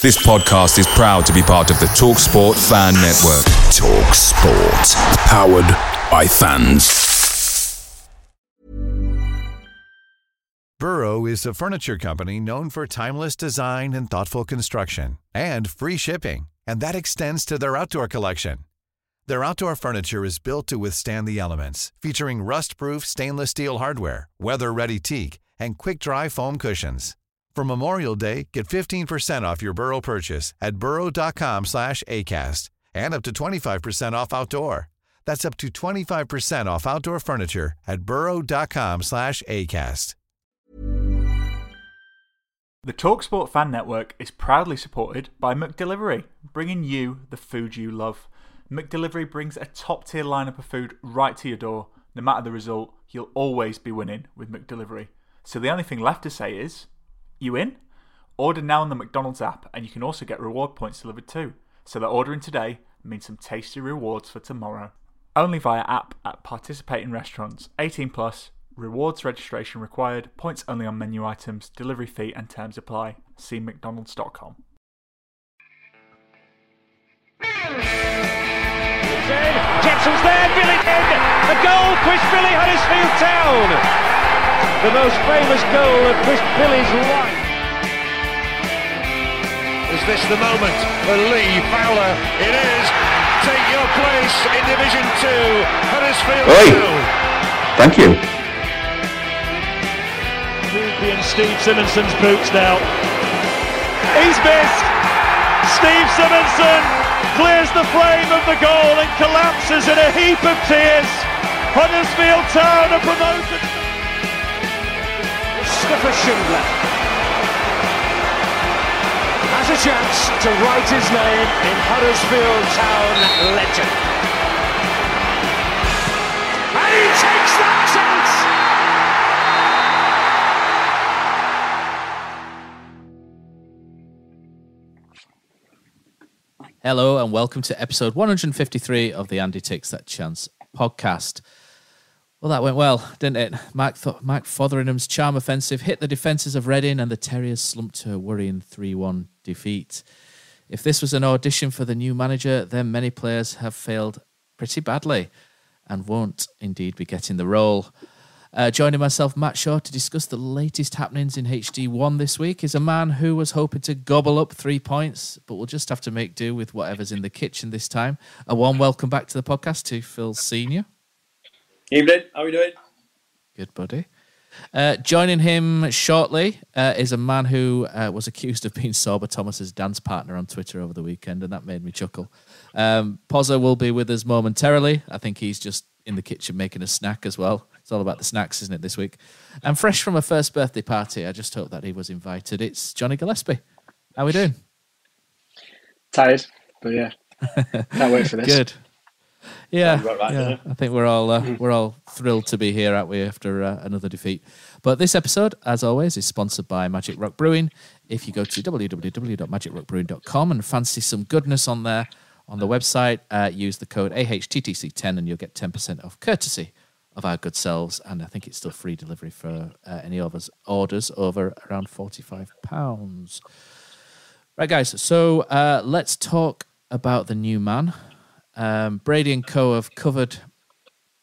This podcast is proud to be part of the TalkSport Fan Network. TalkSport, powered by fans. Burrow is a furniture company known for timeless design and thoughtful construction, and free shipping, and that extends to their outdoor collection. Their outdoor furniture is built to withstand the elements, featuring rust-proof stainless steel hardware, weather-ready teak, and quick-dry foam cushions. For Memorial Day, get 15% off your Burrow purchase at burrow.com slash ACAST and up to 25% off outdoor. That's up to 25% off outdoor furniture at burrow.com slash ACAST. The TalkSport Fan Network is proudly supported by McDelivery, bringing you the food you love. McDelivery brings a top tier lineup of food right to your door. No matter the result, you'll always be winning with McDelivery. So the only thing left to say is you in? Order now on the McDonald's app, and you can also get reward points delivered too. So that ordering today means some tasty rewards for tomorrow. Only via app at participating restaurants. 18 plus. Rewards registration required. Points only on menu items. Delivery fee and terms apply. See McDonald's.com. Jepson's there, Billy in. The goal pushed Billy Huddersfield Town. The most famous goal of Chris Billy's life. Is this the moment for Lee Fowler? It is. Take your place in Division 2, Huddersfield Oi. Town. Thank you. Ruby and Steve Simonsen's boots now. He's missed. Steve Simonsen clears the frame of the goal and collapses in a heap of tears. Huddersfield Town are promoted. Mustafa Schindler has a chance to write his name in Huddersfield Town legend. And he takes that chance! Hello and welcome to episode 153 of the Andy Takes That Chance podcast. Well, that went well, didn't it? Mark, Th- Mark Fotheringham's charm offensive hit the defences of Reading and the Terriers slumped to a worrying 3 1 defeat. If this was an audition for the new manager, then many players have failed pretty badly and won't indeed be getting the role. Uh, joining myself, Matt Shaw, to discuss the latest happenings in HD1 this week is a man who was hoping to gobble up three points, but will just have to make do with whatever's in the kitchen this time. A warm welcome back to the podcast to Phil Senior. Evening, how are we doing? Good buddy. Uh, joining him shortly uh, is a man who uh, was accused of being Sorba Thomas's dance partner on Twitter over the weekend, and that made me chuckle. Um, Pozza will be with us momentarily. I think he's just in the kitchen making a snack as well. It's all about the snacks, isn't it, this week? And fresh from a first birthday party, I just hope that he was invited. It's Johnny Gillespie. How are we doing? Tired, but yeah, can't wait for this. Good. Yeah, right, yeah. I think we're all uh, we're all thrilled to be here, aren't we, after uh, another defeat? But this episode, as always, is sponsored by Magic Rock Brewing. If you go to www.magicrockbrewing.com and fancy some goodness on there on the website, uh, use the code AHTTC10 and you'll get 10% off, courtesy of our good selves. And I think it's still free delivery for uh, any of us orders over around forty-five pounds. Right, guys. So uh, let's talk about the new man. Um, Brady and Co have covered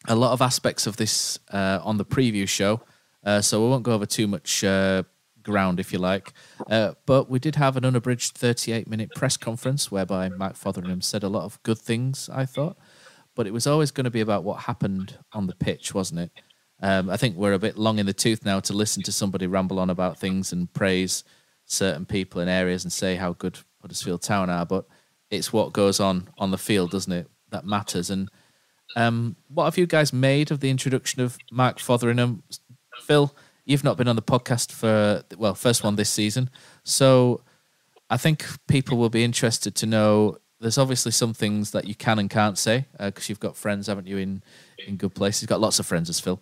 a lot of aspects of this uh, on the preview show, uh, so we won't go over too much uh, ground, if you like. Uh, but we did have an unabridged 38 minute press conference whereby Mark Fotheringham said a lot of good things, I thought. But it was always going to be about what happened on the pitch, wasn't it? Um, I think we're a bit long in the tooth now to listen to somebody ramble on about things and praise certain people in areas and say how good Huddersfield Town are, but it's what goes on on the field, doesn't it? That matters. And um, what have you guys made of the introduction of Mark Fotheringham? Phil, you've not been on the podcast for well, first one this season, so I think people will be interested to know. There's obviously some things that you can and can't say because you've got friends, haven't you, in in good places. You've got lots of friends as Phil.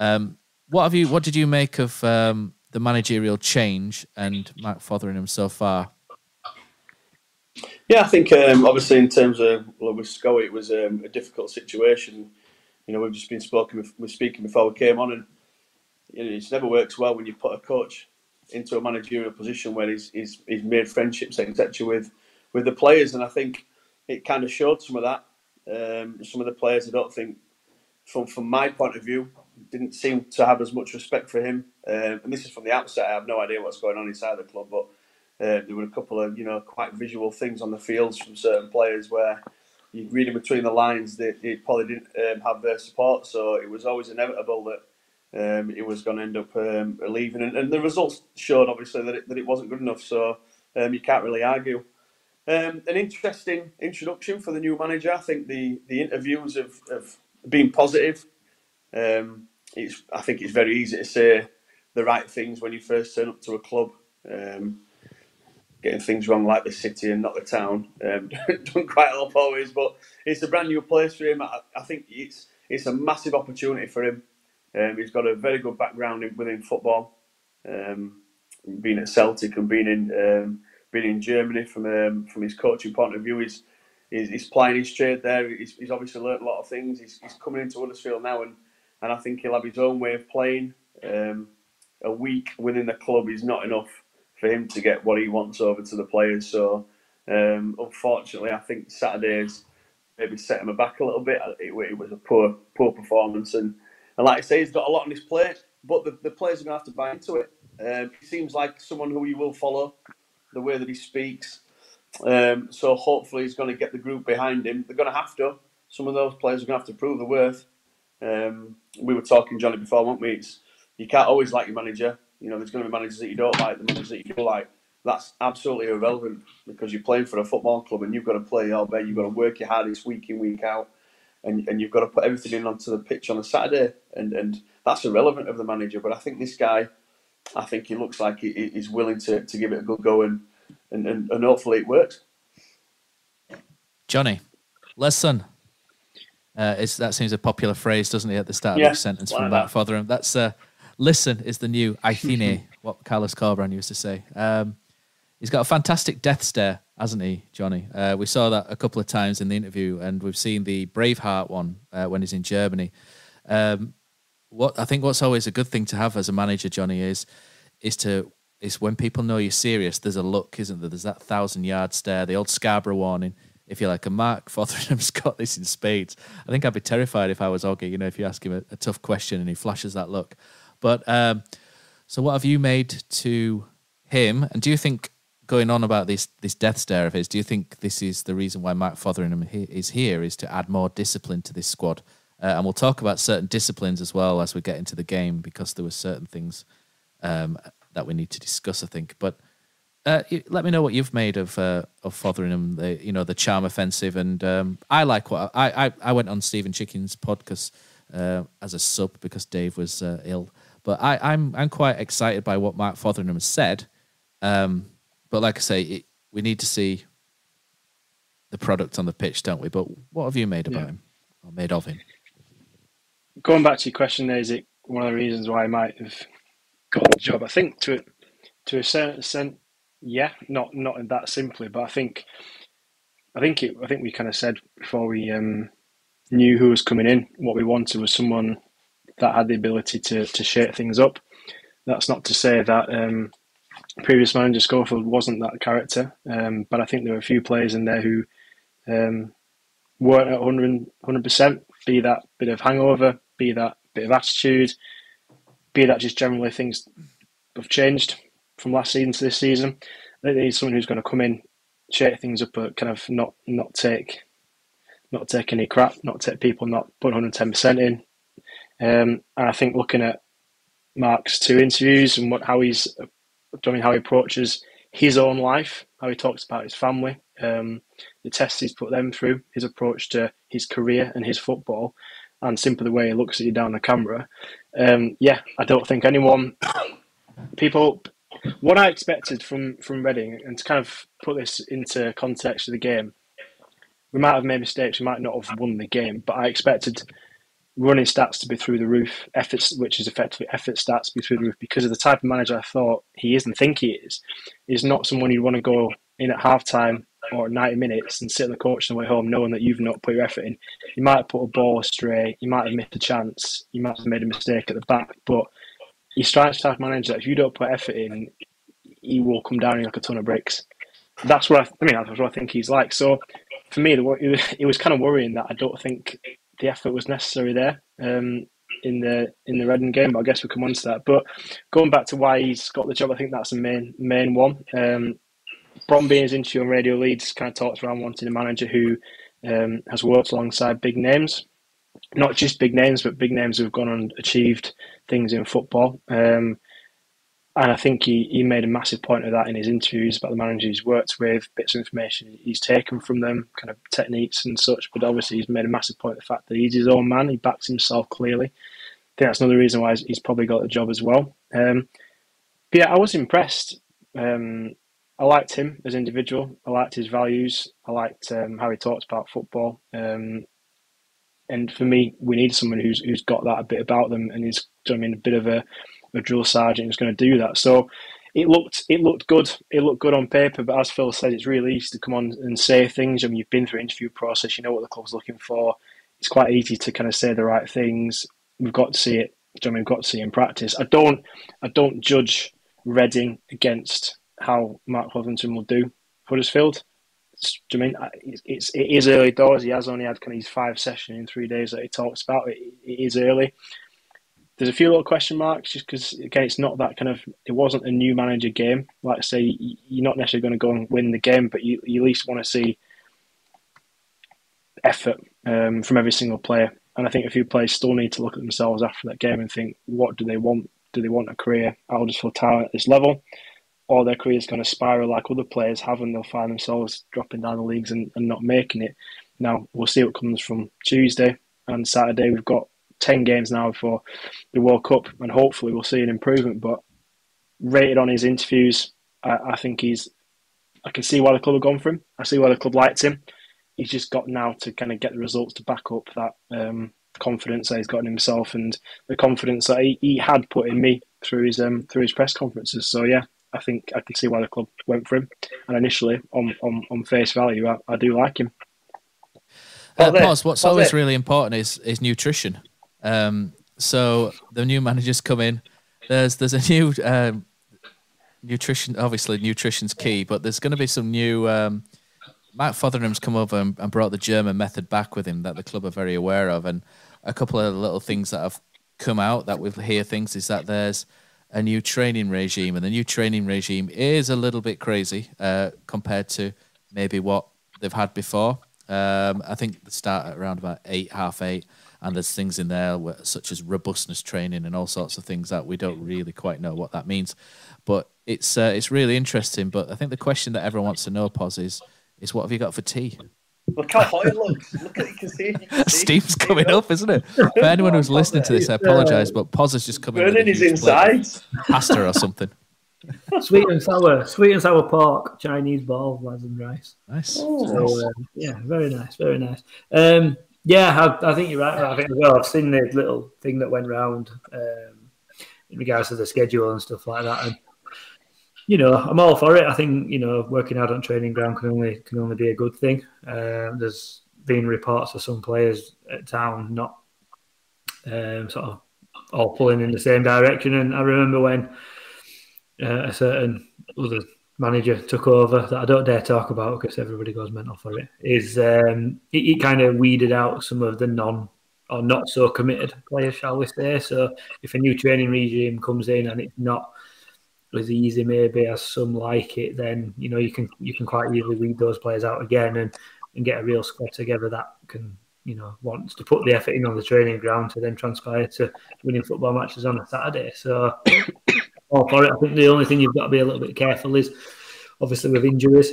Um, what have you? What did you make of um, the managerial change and Mark Fotheringham so far? Yeah, I think um, obviously in terms of with Scully, it was um, a difficult situation. You know, we've just been spoken, we're speaking before we came on, and you know, it never works well when you put a coach into a managerial position where he's he's, he's made friendships etc. with with the players, and I think it kind of showed some of that. Um, some of the players, I don't think, from from my point of view, didn't seem to have as much respect for him. Um, and this is from the outset. I have no idea what's going on inside the club, but uh, there were a couple of you know quite visual things on the fields from certain players where you read in between the lines that it probably didn't um, have their support. So it was always inevitable that um, it was going to end up um, leaving, and, and, the results showed obviously that it, that it wasn't good enough. So um, you can't really argue. Um, an interesting introduction for the new manager. I think the the interviews have, have been positive. Um, it's I think it's very easy to say the right things when you first turn up to a club. Um, getting things wrong like the city and not the town um, don't quite help always, but it's a brand new place for him. I, I think it's it's a massive opportunity for him. Um, he's got a very good background in, within football, um, being at Celtic and being in um, being in Germany from um, from his coaching point of view. He's he's, he's playing his trade there. He's, he's obviously learnt a lot of things. He's, he's coming into Huddersfield now, and, and I think he'll have his own way of playing. Um, a week within the club is not enough for him to get what he wants over to the players. So, um, unfortunately, I think Saturday's maybe set him back a little bit. It, it, was a poor poor performance, and, and like I say, he's got a lot on his plate. But the, the players are going to have to buy into it. Um, he seems like someone who you will follow the way that he speaks. Um, so hopefully he's going to get the group behind him. They're going to have to. Some of those players are going to have to prove their worth. Um, we were talking, Johnny, before, weren't we? It's, you can't always like your manager. You know, there's going to be managers that you don't like, the managers that you do like. That's absolutely irrelevant because you're playing for a football club and you've got to play your best. You've got to work your hardest week in, week out. And, and you've got to put everything in onto the pitch on a Saturday. And, and that's irrelevant of the manager. But I think this guy, I think he looks like he, he's willing to, to give it a good go and, and, and, and hopefully it works. Johnny, listen. Uh, that seems a popular phrase, doesn't it, at the start yeah, of each sentence from that Fotheringham? That's uh, listen is the new Aithine, what Carlos Corberán used to say. Um, he's got a fantastic death stare, hasn't he, Johnny? Uh, we saw that a couple of times in the interview, and we've seen the Braveheart one uh, when he's in Germany. Um, what I think what's always a good thing to have as a manager, Johnny, is is to is when people know you're serious. There's a look, isn't there? There's that thousand yard stare, the old Scarborough warning. If you're like a Mark Fotheringham's got this in spades, I think I'd be terrified if I was Oggy. You know, if you ask him a, a tough question and he flashes that look. But um, so, what have you made to him? And do you think going on about this this death stare of his? Do you think this is the reason why Mark Fotheringham is here? Is to add more discipline to this squad? Uh, and we'll talk about certain disciplines as well as we get into the game because there were certain things um, that we need to discuss, I think. But uh, let me know what you've made of uh, of Fotheringham, the you know the charm offensive, and um, I like what I, I I went on Stephen Chicken's podcast uh, as a sub because Dave was uh, ill, but I I'm I'm quite excited by what Mark Fotheringham has said. Um, but like I say, it, we need to see the product on the pitch, don't we? But what have you made about yeah. him or made of him? Going back to your question, there is it one of the reasons why I might have got the job. I think to to a certain extent, yeah, not not in that simply, but I think I think it. I think we kind of said before we um, knew who was coming in, what we wanted was someone that had the ability to to shake things up. That's not to say that um, previous manager Schofield wasn't that character, um, but I think there were a few players in there who um, weren't at 100 percent. Be that bit of hangover, be that bit of attitude, be that just generally things have changed from last season to this season. I think they need someone who's going to come in, shake things up, but kind of not not take not take any crap, not take people not put 110 percent in. Um, and I think looking at Mark's two interviews and what how he's doing, how he approaches his own life, how he talks about his family, um, the tests he's put them through, his approach to his career and his football, and simply the way he looks at you down the camera. Um, yeah, I don't think anyone, people, what I expected from from Reading, and to kind of put this into context of the game, we might have made mistakes, we might not have won the game, but I expected running stats to be through the roof, efforts, which is effectively effort stats, to be through the roof because of the type of manager I thought he is and think he is. Is not someone you'd want to go in at half time or 90 minutes and sit on the coach on the way home knowing that you've not put your effort in. You might have put a ball astray, you might have missed a chance, you might have made a mistake at the back, but he strikes type manager that if you don't put effort in, he will come down like a ton of bricks. That's what I, I mean. That's what I think he's like. So for me, it was kind of worrying that I don't think the effort was necessary there um, in the in the Reading game. But I guess we'll come on to that. But going back to why he's got the job, I think that's the main main one. Um, Bromby in his interview on Radio Leeds kind of talks around wanting a manager who um, has worked alongside big names, not just big names, but big names who've gone and achieved things in football. Um, and I think he, he made a massive point of that in his interviews about the managers he's worked with, bits of information he's taken from them, kind of techniques and such. But obviously, he's made a massive point of the fact that he's his own man. He backs himself clearly. I think that's another reason why he's probably got the job as well. Um, but yeah, I was impressed. Um, I liked him as an individual. I liked his values. I liked um, how he talked about football. Um, and for me, we need someone who's who's got that a bit about them and is, I mean, a bit of a a drill sergeant who's going to do that. So it looked it looked good. It looked good on paper, but as Phil said, it's really easy to come on and say things. I mean, you've been through interview process. You know what the club's looking for. It's quite easy to kind of say the right things. We've got to see it. I mean, we've got to see it in practice. I don't. I don't judge Reading against how Mark Fotheringham will do Huddersfield. I mean, it's it is early doors. He has only had kind of his five sessions in three days that he talks about. it, it is early there's a few little question marks just because again it's not that kind of it wasn't a new manager game. Like I say you're not necessarily going to go and win the game but you, you at least want to see effort um, from every single player. And I think a few players still need to look at themselves after that game and think what do they want? Do they want a career at Huddersfield Town at this level? Or their career is going to spiral like other players have and they'll find themselves dropping down the leagues and, and not making it. Now we'll see what comes from Tuesday and Saturday. We've got 10 games now before the World Cup, and hopefully we'll see an improvement. But rated on his interviews, I, I think he's. I can see why the club have gone for him. I see why the club liked him. He's just got now to kind of get the results to back up that um, confidence that he's got in himself and the confidence that he, he had put in me through his um, through his press conferences. So yeah, I think I can see why the club went for him. And initially, on on, on face value, I, I do like him. Uh, pause. What's always really important is is nutrition. Um, so the new managers come in. There's there's a new um, nutrition. Obviously, nutrition's key, but there's going to be some new. Um, Matt Fotheringham's come over and, and, brought the German method back with him that the club are very aware of, and a couple of little things that have come out that we hear things is that there's a new training regime, and the new training regime is a little bit crazy uh, compared to maybe what they've had before. Um, I think they start at around about eight, half eight, and there's things in there where, such as robustness training and all sorts of things that we don't really quite know what that means. But it's uh, it's really interesting. But I think the question that everyone wants to know, Pos, is is what have you got for tea? Look how hot it looks. Look at you can see. You can see Steve's coming up, isn't it? For anyone who's listening to this, I apologise, but Pos is just coming. Burning his insides. Pasta or something. sweet and sour, sweet and sour pork, Chinese ball, lads and rice. Nice. Oh, so, um, yeah, very nice, very nice. Um, yeah, I, I, think you're right. I think as well. I've seen the little thing that went round um, in regards to the schedule and stuff like that, and you know, I'm all for it. I think you know, working out on training ground can only can only be a good thing. Um, there's been reports of some players at town not um, sort of all pulling in the same direction, and I remember when uh, a certain other manager took over that I don't dare talk about because everybody goes mental for it. Is um, he, kind of weeded out some of the non or not so committed players, shall we say? So if a new training regime comes in and it's not as easy maybe as some like it, then you know you can you can quite easily weed those players out again and and get a real squad together that can you know wants to put the effort in on the training ground to then transpire to winning football matches on a Saturday. So all for it. I think the only thing you've got to be a little bit careful is obviously with injuries.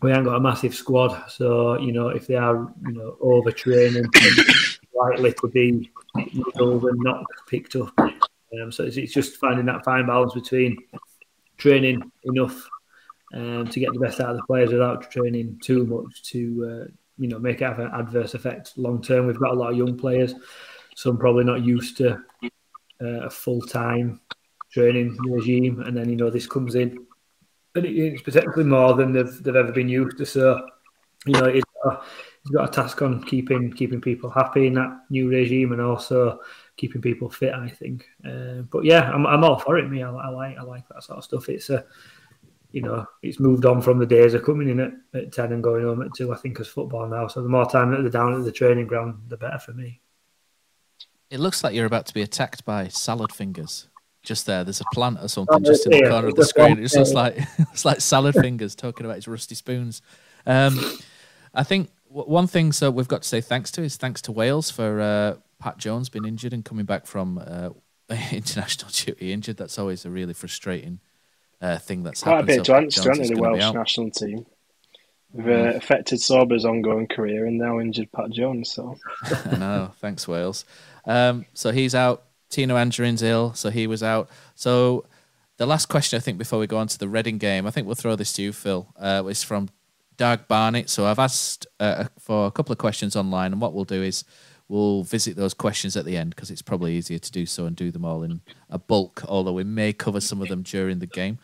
We haven't got a massive squad, so you know if they are you know overtraining, likely to be muddled and not picked up. Um, so it's, it's, just finding that fine balance between training enough um, to get the best out of the players without training too much to uh, you know make it have an adverse effect long term. We've got a lot of young players, some probably not used to uh, a full time training regime, and then you know this comes in, and it's potentially more than they've they've ever been used to. So you know it's got, got a task on keeping keeping people happy in that new regime, and also keeping people fit. I think, uh, but yeah, I'm, I'm all for it. Me, I, I, like I like that sort of stuff. It's a you know, it's moved on from the days of coming in at, at ten and going home at two. I think as football now, so the more time that they're down at the training ground, the better for me. It looks like you're about to be attacked by salad fingers. Just there, there's a plant or something oh, just in the corner of the screen. It's just like it's like salad fingers talking about his rusty spoons. Um, I think one thing so we've got to say thanks to is thanks to Wales for uh, Pat Jones being injured and coming back from uh, international duty injured. That's always a really frustrating uh, thing that's quite happened. a bit so to answer to the Welsh national team. We've uh, mm. affected Sorba's ongoing career and now injured Pat Jones. So I know. Thanks, Wales. Um, so he's out. Tino Anjorin's ill, so he was out. So the last question, I think, before we go on to the Reading game, I think we'll throw this to you, Phil. Uh, is from Doug Barnett. So I've asked uh, for a couple of questions online, and what we'll do is we'll visit those questions at the end because it's probably easier to do so and do them all in a bulk, although we may cover some of them during the game.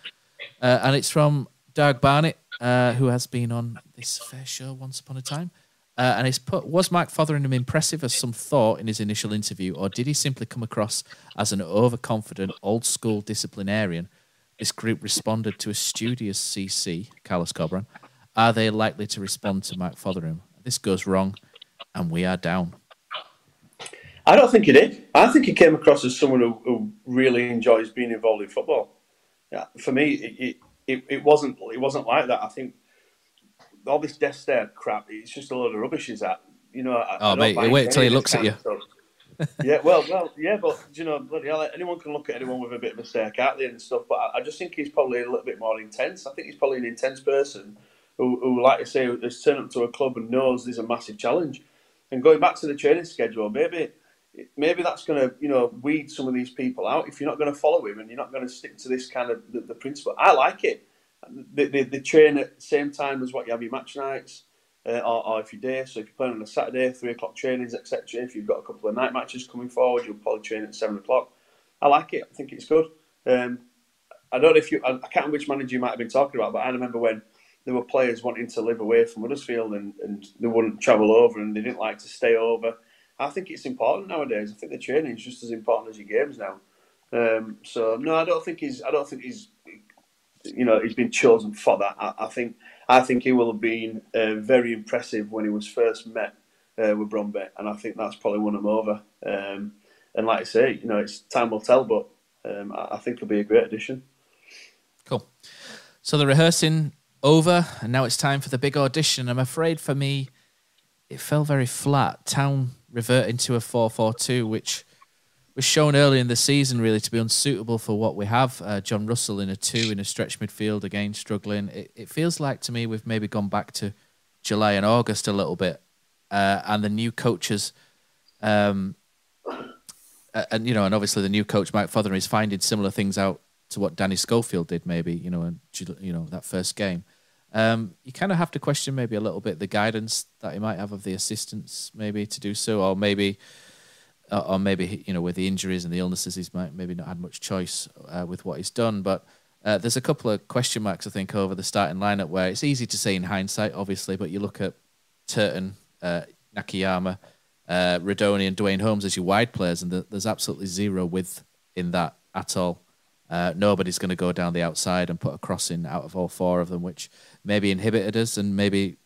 Uh, and it's from Doug Barnett, uh, who has been on this fair show once upon a time. Uh, and it's put, was Mike Fotheringham impressive as some thought in his initial interview, or did he simply come across as an overconfident, old school disciplinarian? This group responded to a studious CC, Carlos Corberán. Are they likely to respond to Mike Fotheringham? This goes wrong, and we are down. I don't think he did. I think he came across as someone who, who really enjoys being involved in football. Yeah, for me, it, it, it wasn't it wasn't like that. I think all this death stare crap, it's just a load of rubbish. Is that you know? I, oh, I mate, wait until he looks at you. yeah, well, well, yeah, but you know, bloody hell, anyone can look at anyone with a bit of a stare, can't they, and stuff. But I, I, just think he's probably a little bit more intense. I think he's probably an intense person who, who like I say, has turned up to a club and knows there's a massive challenge. And going back to the training schedule, maybe maybe that's going to you know weed some of these people out if you're not going to follow him and you're not going to stick to this kind of the, the principle. I like it. They, they, they, train at the same time as what you have your match nights, uh, or, or, if you're day. So if you're playing on a Saturday, three o'clock trainings, etc. If you've got a couple of night matches coming forward, you'll probably train at seven o'clock. I like it. I think it's good. Um, I don't know if you. I, I can't remember which manager you might have been talking about, but I remember when there were players wanting to live away from Huddersfield and, and they wouldn't travel over and they didn't like to stay over I think it's important nowadays. I think the training is just as important as your games now. Um, so no, I don't think he's. I don't think he's. You know, he's been chosen for that. I, I think. I think he will have been uh, very impressive when he was first met uh, with Bromby, and I think that's probably won him over. Um, and like I say, you know, it's time will tell, but um, I, I think he'll be a great addition. Cool. So the rehearsing over, and now it's time for the big audition. I'm afraid for me, it fell very flat. Town reverting to a 4-4-2, which was shown early in the season really to be unsuitable for what we have. Uh, Jon Russell in a two in a stretch midfield again struggling. It, it, feels like to me we've maybe gone back to July and August a little bit, uh, and the new coaches, um, and you know, and obviously the new coach Mike Fotheringham is finding similar things out to what Danny Schofield did maybe you know, and you know that first game. Um, you kind of have to question maybe a little bit the guidance that he might have of the assistants, maybe to do so, or maybe, uh, or maybe you know with the injuries and the illnesses, he's maybe not had much choice uh, with what he's done. But uh, there's a couple of question marks I think over the starting lineup where it's easy to say in hindsight, obviously, but you look at Turton, uh, Nakayama, uh, and Duane Holmes as your wide players, and the, there's absolutely zero width in that at all. Uh, nobody's going to go down the outside and put a crossing out of all four of them, which maybe inhibited us and maybe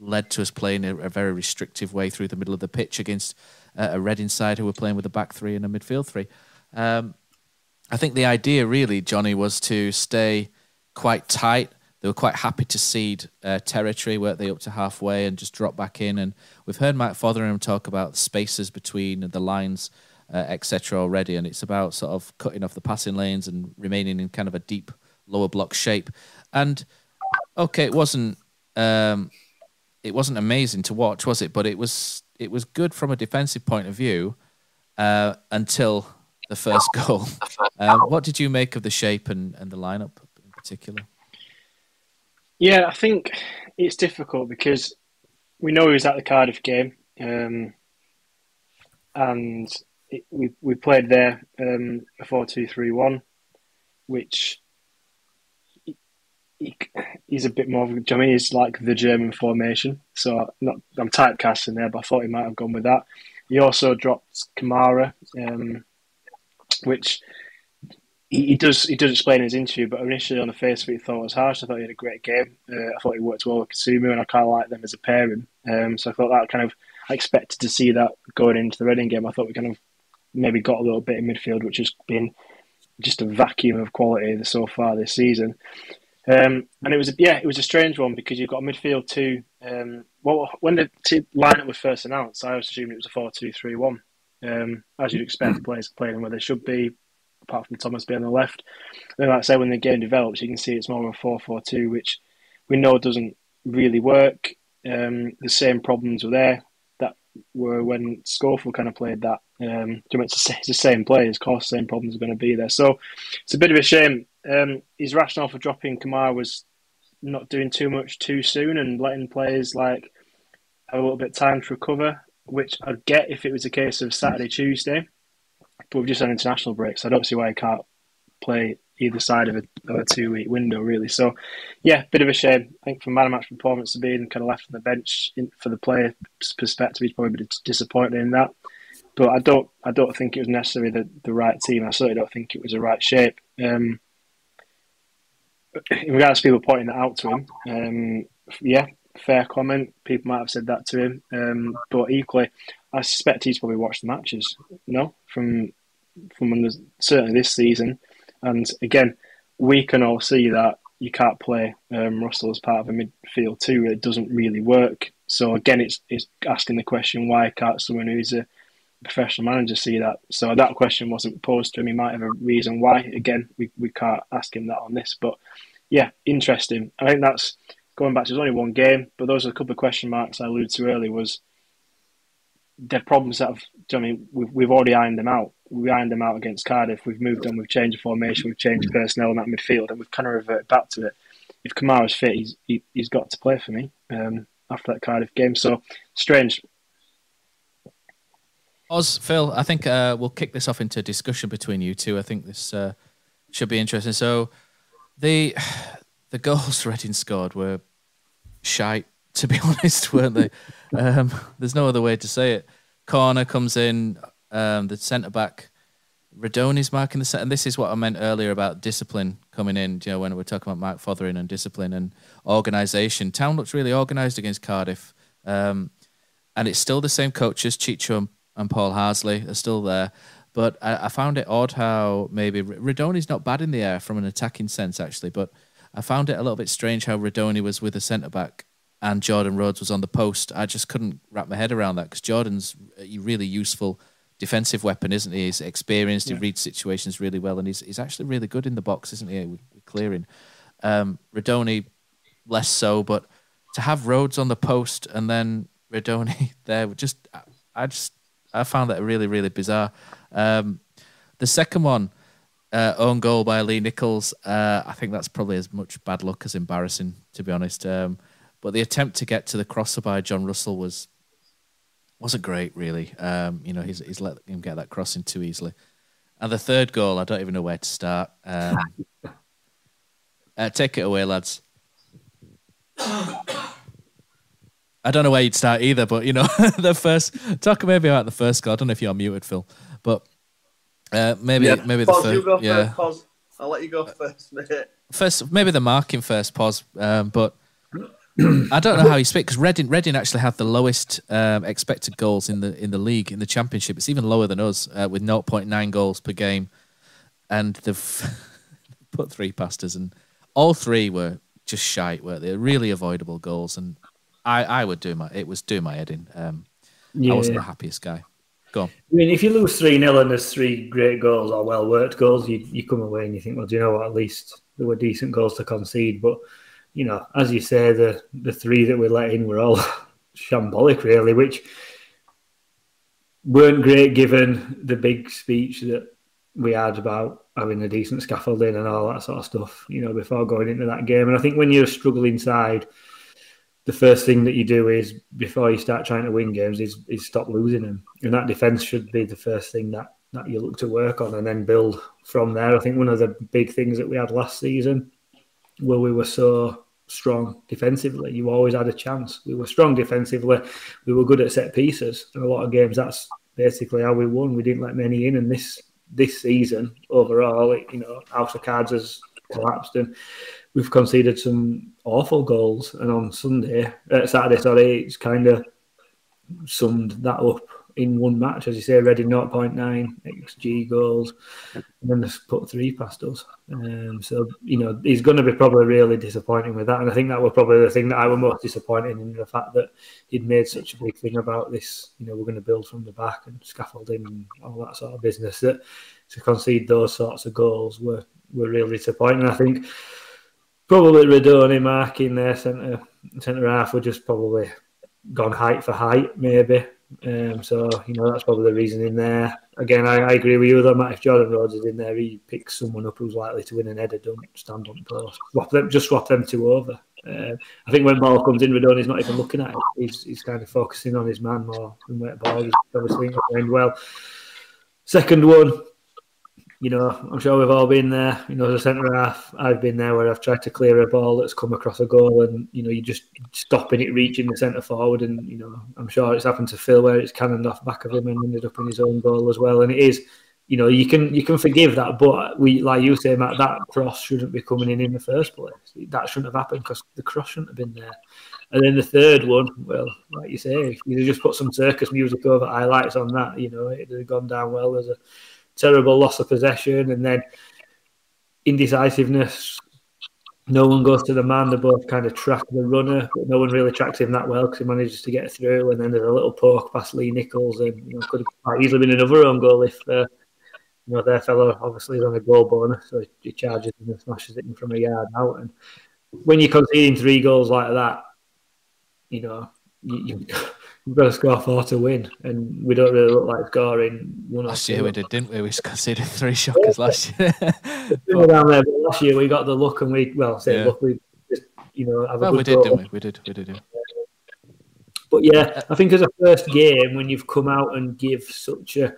led to us playing a, a very restrictive way through the middle of the pitch against uh, a Reading side who were playing with a back three and a midfield three. Um, I think the idea really, Johnny, was to stay quite tight. They were quite happy to cede uh, territory, weren't they, up to halfway and just drop back in. And we've heard Mike Fotheringham talk about spaces between the lines uh, etc. already, and it's about sort of cutting off the passing lanes and remaining in kind of a deep lower block shape. And okay, it wasn't um, it wasn't amazing to watch, was it? But it was it was good from a defensive point of view uh, until the first goal. Um, what did you make of the shape and, and the lineup in particular? Yeah, I think it's difficult because we know he was at the Cardiff game, um, and it, we we played there um, a four two three one, which he, he's a bit more. Of, I mean, he's like the German formation. So not I'm typecasting there, but I thought he might have gone with that. He also dropped Camara, um, which he, he, does he does explain in his interview. But initially, on the face of it, he thought it was harsh. I thought he had a great game. Uh, I thought he worked well with Kasumu, and I kind of like them as a pairing. Um, so I thought that kind of I expected to see that going into the Reading game. I thought we kind of maybe got a little bit in midfield, which has been just a vacuum of quality so far this season. Um, and it was a, yeah, it was a strange one because you've got a midfield two. Um, well, when the t- lineup was first announced, I was assuming it was a four-two-three-one, um, as you'd expect players playing where they should be, apart from Thomas being on the left. And like I say, when the game develops, you can see it's more of a four-four-two, which we know doesn't really work. Um, the same problems were there that were when Schofield kind of played that. Um, it's the same players, of course, the same problems are going to be there. So it's a bit of a shame um, his rationale for dropping Camara was not doing too much too soon and letting players like have a little bit of time to recover, which I'd get if it was a case of Saturday, Tuesday. But we've just had international break, so I don't see why he can't play either side of a, a two week window, really. So, yeah, bit of a shame. I think from man of match performance to being kind of left on the bench in, for the player's perspective, he's probably a bit disappointed in that. But I don't, I don't think it was necessarily the, the right team. I certainly don't think it was the right shape. Um, in regards to people pointing that out to him, um, yeah, fair comment. People might have said that to him, um, but equally, I suspect he's probably watched the matches, you know, from from certainly this season. And again, we can all see that you can't play um, Russell as part of a midfield too. It doesn't really work. So again, it's it's asking the question why can't someone who's a professional manager see that? So that question wasn't posed to him. He might have a reason why. Again, we, we can't ask him that on this, but yeah, interesting. I think that's going back to there's only one game, but those are a couple of question marks I alluded to earlier. Was the problems that have, I mean, we've, we've already ironed them out. We ironed them out against Cardiff. We've moved on. We've changed the formation. We've changed personnel in that midfield, and we've kind of reverted back to it. If Camara's fit, he's he, has got to play for me um, after that Cardiff game. So strange. Oz, Phil, I think uh, we'll kick this off into a discussion between you two. I think this uh, should be interesting. So, the the goals Reading scored were shite, to be honest, weren't they? um, there's no other way to say it. Corner comes in, um, the centre back, Rudoni's marking the set, and this is what I meant earlier about discipline coming in. You know, when we're talking about Mark Fothering and discipline and organisation, Town looks really organised against Cardiff, um, and it's still the same coaches, Chicho and, and Paul Harsley are still there. But I, I found it odd how maybe Rudoni's not bad in the air from an attacking sense, actually. But I found it a little bit strange how Rudoni was with a centre back and Jordan Rhodes was on the post. I just couldn't wrap my head around that because Jordan's a really useful defensive weapon, isn't he? He's experienced. Yeah. He reads situations really well, and he's he's actually really good in the box, isn't he? With, with clearing. Um, Rudoni, less so, but to have Rhodes on the post and then Rudoni there, just I just I found that really really bizarre. Um, the second one, uh, own goal by Lee Nicholls. Uh, I think that's probably as much bad luck as embarrassing, to be honest. Um, but the attempt to get to the crosser by Jon Russell was wasn't great, really. Um, you know, he's he's let him get that crossing too easily. And the third goal, I don't even know where to start. Um, uh, take it away, lads. I don't know where you'd start either, but you know, the first talk maybe about the first goal. I don't know if you're muted, Phil, but uh, maybe yeah. maybe pause, the first. yeah. First, I'll let you go first, mate. First, maybe the marking first, pause. Um, but I don't know how you speak because Reading, Reading actually have the lowest um, expected goals in the in the league in the championship. It's even lower than us uh, with 0.9 goals per game, and they've put three past us, and all three were just shite. Were they really avoidable goals? And I, I would do my it was do my head in. Um, yeah. I wasn't the happiest guy. Go on. I mean, if you lose 3 0 and there's three great goals or well worked goals, you, you come away and you think, well, do you know what? At least there were decent goals to concede. But, you know, as you say, the, the three that we let in were all shambolic, really, which weren't great given the big speech that we had about having a decent scaffolding and all that sort of stuff, you know, before going into that game. And I think when you're a struggling side, the first thing that you do is before you start trying to win games is, is stop losing them, and that defense should be the first thing that that you look to work on and then build from there. I think one of the big things that we had last season, where we were so strong defensively, you always had a chance. We were strong defensively, we were good at set pieces. In a lot of games, that's basically how we won. We didn't let many in, and this this season overall, it, you know, House of Cards has collapsed, and we've conceded some awful goals. And on Sunday, uh, Saturday, sorry, it's kind of summed that up in one match, as you say, Reading 0.9 xG goals, and then they put three past us. Um, so you know he's going to be probably really disappointing with that, and I think that was probably the thing that I was most disappointed in the fact that he'd made such a big thing about this. You know, we're going to build from the back and scaffolding and all that sort of business. That to concede those sorts of goals were were really disappointing. I think probably Rudoni marking their centre centre half were just probably gone height for height, maybe. Um, so you know that's probably the reason in there. Again, I, I agree with you though, Matt. If Jordan Rhodes is in there, he picks someone up who's likely to win an header. Don't stand on post. Swap them, just swap them two over. Uh, I think when ball comes in, Rudoni's not even looking at it. He's, he's kind of focusing on his man more than where ball. is obviously playing well. Second one, you know, I'm sure we've all been there. You know, as a centre half, I've been there where I've tried to clear a ball that's come across a goal, and you know, you're just stopping it reaching the centre forward. And you know, I'm sure it's happened to Phil where it's cannoned off back of him and ended up in his own goal as well. And it is, you know, you can you can forgive that, but we, like you say, Matt, that cross shouldn't be coming in in the first place. That shouldn't have happened because the cross shouldn't have been there. And then the third one, well, like you say, you just put some circus music over highlights on that, you know, it'd have gone down well as a terrible loss of possession, and then indecisiveness. No one goes to the man. They both kind of track the runner, but no one really tracks him that well because he manages to get through. And then there's a little poke past Lee Nicholls, and you know, could have quite easily been another own goal if uh, you know their fellow obviously is on a goal bonus, so he charges and smashes it in from a yard out. And when you're conceding three goals like that, you know you, you we've got to score four to win, and we don't really look like scoring one. Last year we did, didn't we? We conceded three shockers last year. but, down there, but last year we got the look, and we well, say yeah. look, we just you know have well, a good. we did, didn't we? We did, we did. Yeah. But yeah, uh, I think as a first game, when you've come out and give such a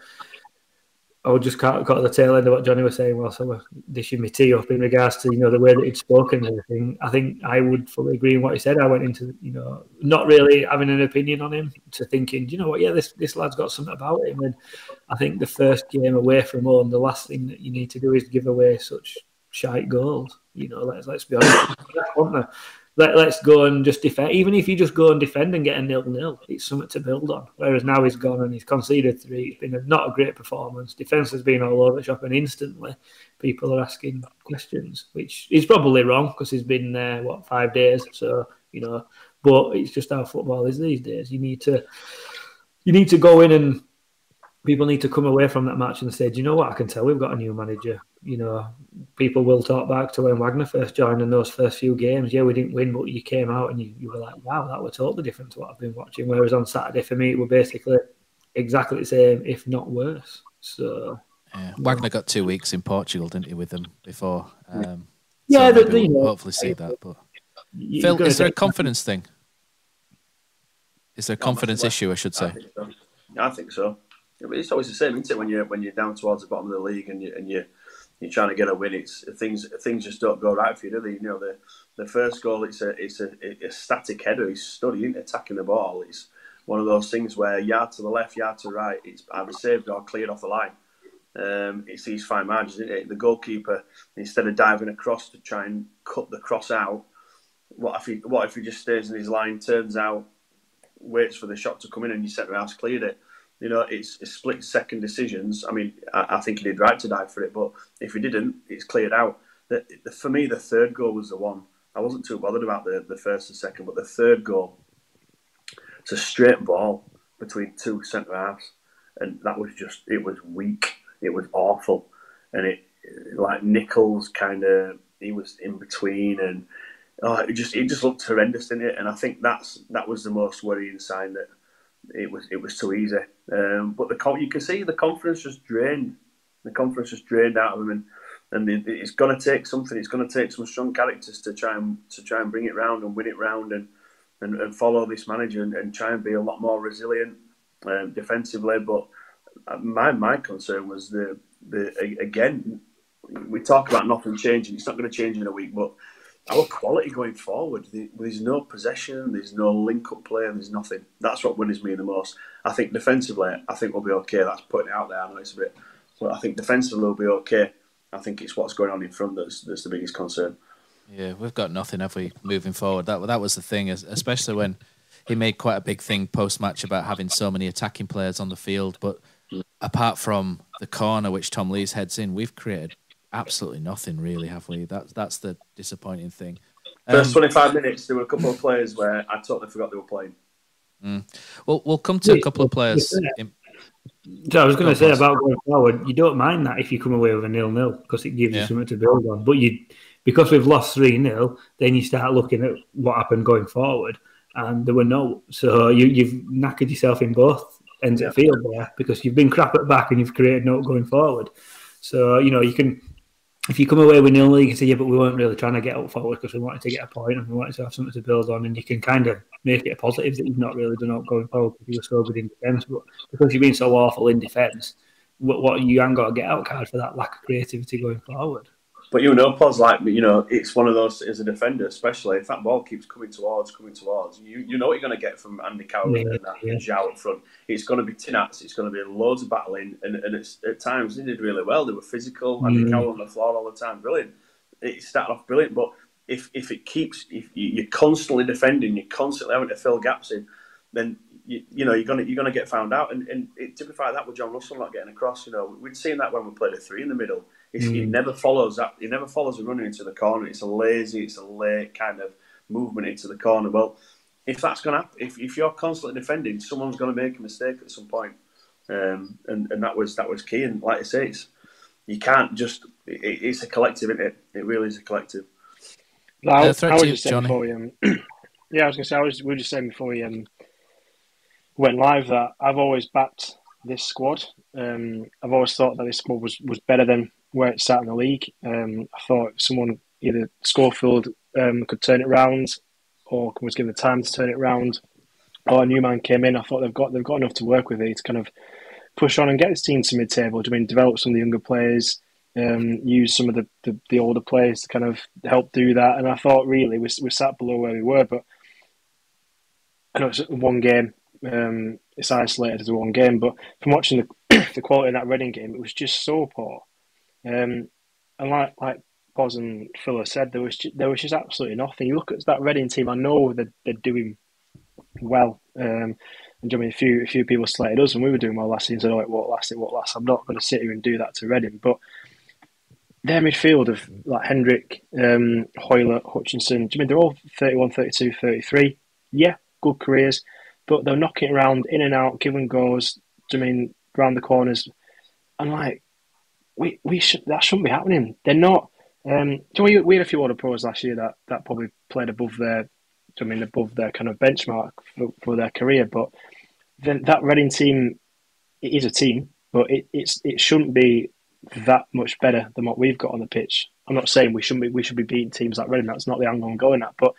I just caught, the tail end of what Johnny was saying while so we're dishing my tea up in regards to you know the way that he'd spoken and everything. I think I would fully agree in what he said. I went into you know not really having an opinion on him to thinking, do you know what, yeah, this this lad's got something about him. And I think the first game away from home, the last thing that you need to do is give away such shite goals. You know, let's let's be honest let, us go and just defend. Even if you just go and defend and get a nil nil, it's something to build on. Whereas now he's gone and he's conceded three. It's been a, not a great performance. Defence has been all over the shop, and instantly people are asking questions, which is probably wrong because he's been there what five days. So you know, but it's just how football is these days. You need to you need to go in and people need to come away from that match and say, Do you know what? I can tell we've got a new manager. You know, people will talk back to when Wagner first joined in those first few games. Yeah, we didn't win, but you came out and you, you were like, wow, that was totally different to what I've been watching. Whereas on Saturday, for me, it were basically exactly the same, if not worse. So. Yeah. Wagner got two weeks in Portugal, didn't he, with them before? Um, yeah, so the, the, we'll hopefully see that. But Phil, is there a confidence thing? Is there a confidence issue? I should say. I think so. I think so it's always the same, isn't it? When you're when you're down towards the bottom of the league and you and you you're trying to get a win, it's things things just don't go right for you, do they? You know, the the first goal, it's a it's a, a static header. He's studying attacking the ball. It's one of those things where yard to the left, yard to the right, it's either saved or cleared off the line. Um, it's these fine margins, isn't it? The goalkeeper, instead of diving across to try and cut the cross out, what if he what if he just stays in his line, turns out, waits for the shot to come in, and your centre half's cleared it? You know, it's, it's split second decisions. I mean, I, I, think he did right to die for it, but if he didn't, it's cleared out. The, for me, the third goal was the one. I wasn't too bothered about the, the first and second, but the third goal, it's a straight ball between two centre halves, and that was just it was weak. It was awful, and it like Nicholls kind of he was in between, and oh, it just it just looked horrendous, didn't it? And I think that's that was the most worrying sign that it was it was too easy. Um, but the you can see the confidence just drained. The confidence just drained out of him, and and it's going to take something. It's going to take some strong characters to try and to try and bring it round and win it round and and, and follow this manager and, and, try and be a lot more resilient um, defensively. But uh, my my concern was the the again we talk about nothing changing. It's not going to change in a week, but our quality going forward. There's no possession, there's no link up play, and there's nothing. That's what worries me the most. I think defensively, I think we'll be okay. That's putting it out there. I know it's a bit, but I think defensively we'll be okay. I think it's what's going on in front that's that's the biggest concern. Yeah, we've got nothing, have we, moving forward? That that was the thing, especially when he made quite a big thing post match about having so many attacking players on the field. But apart from the corner which Tom Lees heads in, we've created absolutely nothing, really, have we? That's that's the disappointing thing. Um, First 25 minutes, there were a couple of players where I totally forgot they were playing. Mm. Well, we'll come to a couple of players. In... So I was going to say about going forward, you don't mind that if you come away with a nil nil because it gives yeah. you something to build on. But you, because we've lost three 0 then you start looking at what happened going forward, and there were no. So you, you've knackered yourself in both ends of the field there because you've been crap at back and you've created no going forward. So you know you can if you come away with nil, you can say, yeah, but we weren't really trying to get up forward because we wanted to get a point and we wanted to have something to build on. And you can kind of make it a positive that you've not really done up going forward because you were so good in defence. But because you've been so awful in defence, what, what you haven't got to get out card for that lack of creativity going forward. But you know, Pos, like you know, it's one of those as a defender, especially if that ball keeps coming towards, coming towards. You you know what you're going to get from Andy Carroll yeah, and that yeah. João up front. It's going to be tinats. It's going to be loads of battling, and, and it's at times they did really well. They were physical. Mm. Andy Carroll on the floor all the time, brilliant. It started off brilliant, but if if it keeps, if you're constantly defending, you're constantly having to fill gaps in, then you, you, know you're gonna you're gonna get found out. And, and it, typify that with Jon Russell not getting across. You know, we'd seen that when we played a three in the middle. Mm. He never follows that. He never follows a runner into the corner. It's a lazy, it's a late kind of movement into the corner. Well, if that's going to happen, if, if you're constantly defending, someone's going to make a mistake at some point. Um, and and that was that was key. And like I say, it's you can't just. It, it's a collective, isn't it? It really is a collective. No, I, uh, I was just saying before we, um, yeah, I was going to say I was. We were just saying before we um, went live that I've always backed this squad. Um, I've always thought that this squad was, was better than where it sat in the league. Um, I thought someone either Schofield um, could turn it round, or was given the time to turn it round, or a new man came in. I thought they've got they've got enough to work with here to kind of push on and get this team to mid table. I mean, develop some of the younger players, um, use some of the, the, the, older players to kind of help do that. And I thought really we we sat below where we were, but I know it's one game. Um, it's isolated as one game, but from watching the the quality in that Reading game, it was just so poor. Um, and like like Boz and Phil said, there was just, there was just absolutely nothing. You look at that Reading team. I know that they're, doing well. Um, and I mean, a few a few people slated us, and we were doing well last season. So like, what last? It what last? I'm not going to sit here and do that to Reading, but their midfield of like Hendrick, um, Hoilett, Hutchinson. Do you mean they're all 31, 32, 33? Yeah, good careers, but they're knocking around in and out, giving goals. You mean around the corners? And like we we should that shouldn't be happening. They're not. Um, so we, we had a few other pros last year that, that probably played above their, I mean, above their kind of benchmark for, for their career. But then that Reading team, it is a team, but it, it's it shouldn't be that much better than what we've got on the pitch. I'm not saying we shouldn't be we should be beating teams like Reading. That's not the angle I'm going at. But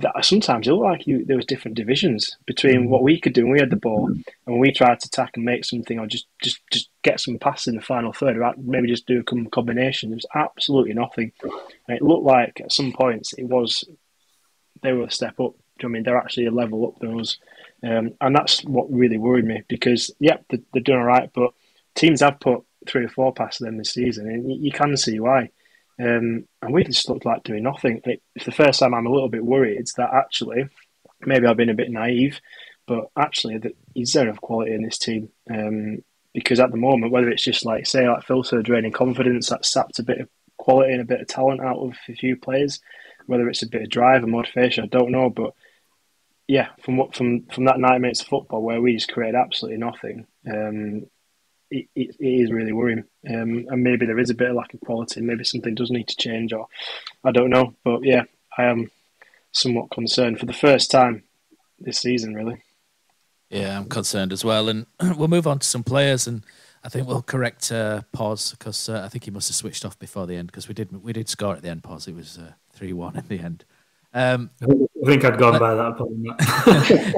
that sometimes it looked like you there was different divisions between what we could do when we had the ball and when we tried to attack and make something or just just just get some passes in the final third or maybe just do a combination. There was absolutely nothing, and it looked like at some points it was they were a step up. I mean, they're actually a level up than us, um, and that's what really worried me because yeah, they're, they're doing all right, but teams have put three or four past them this season, and you can see why. Um, and we just looked like doing nothing. It, it's the first time I'm a little bit worried that actually, maybe I've been a bit naive, but actually, that is there enough quality in this team? Um, because at the moment, whether it's just like say like said, draining confidence, that sapped a bit of quality and a bit of talent out of a few players. Whether it's a bit of drive and motivation, I don't know, but yeah, from what from from that ninety minutes of football where we just created absolutely nothing, um, it, it, it is really worrying. Um, and maybe there is a bit of lack of quality. Maybe something does need to change, or I don't know. But yeah, I am somewhat concerned for the first time this season, really. Yeah, I'm concerned as well. And we'll move on to some players, and I think we'll correct uh, pause because uh, I think he must have switched off before the end because we did we did score at the end. Pause. It was uh, three uh, one at the end. Um, I think I'd gone by that point.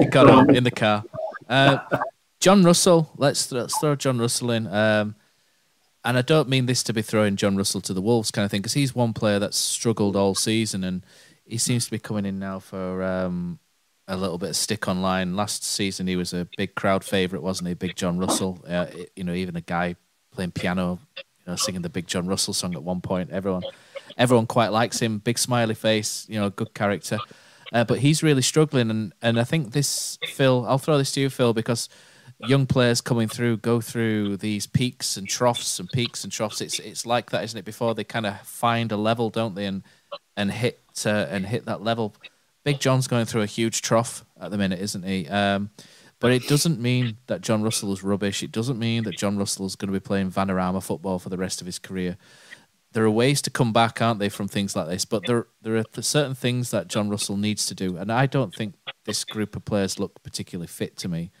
It got on in the car. Uh, Jon Russell, let's let's throw Jon Russell in. Um, and I don't mean this to be throwing Jon Russell to the wolves kind of thing, because he's one player that's struggled all season, and he seems to be coming in now for um, a little bit of stick online. Last season, he was a big crowd favourite, wasn't he? Big Jon Russell. Uh, you know, even a guy playing piano, you know, singing the Big Jon Russell song at one point. Everyone, everyone quite likes him. Big smiley face, you know, good character. Uh, but he's really struggling, and and I think this Phil. I'll throw this to you, Phil, because young players coming through go through these peaks and troughs and peaks and troughs. It's it's like that, isn't it? Before they kind of find a level, don't they, and and hit uh, and hit that level. Big Jon's going through a huge trough at the minute, isn't he? Um, but it doesn't mean that Jon Russell is rubbish. It doesn't mean that Jon Russell is going to be playing Vanarama football for the rest of his career. There are ways to come back, aren't they, from things like this? But there there are certain things that Jon Russell needs to do, and I don't think this group of players look particularly fit to me.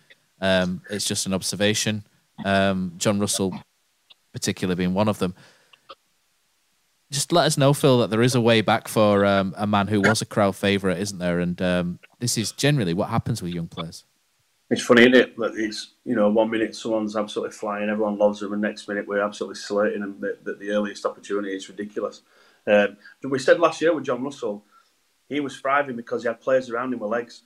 Um, it's just an observation. Um, Jon Russell, particularly being one of them just let us know, Phil, that there is a way back for um, a man who was a crowd favourite, isn't there? And um, this is generally what happens with young players. It's funny, isn't it? That it's you know one minute someone's absolutely flying, everyone loves them, and next minute we're absolutely slating them. That the, the, earliest opportunity is ridiculous. Um, we said last year with Jon Russell, he was thriving because he had players around him with legs.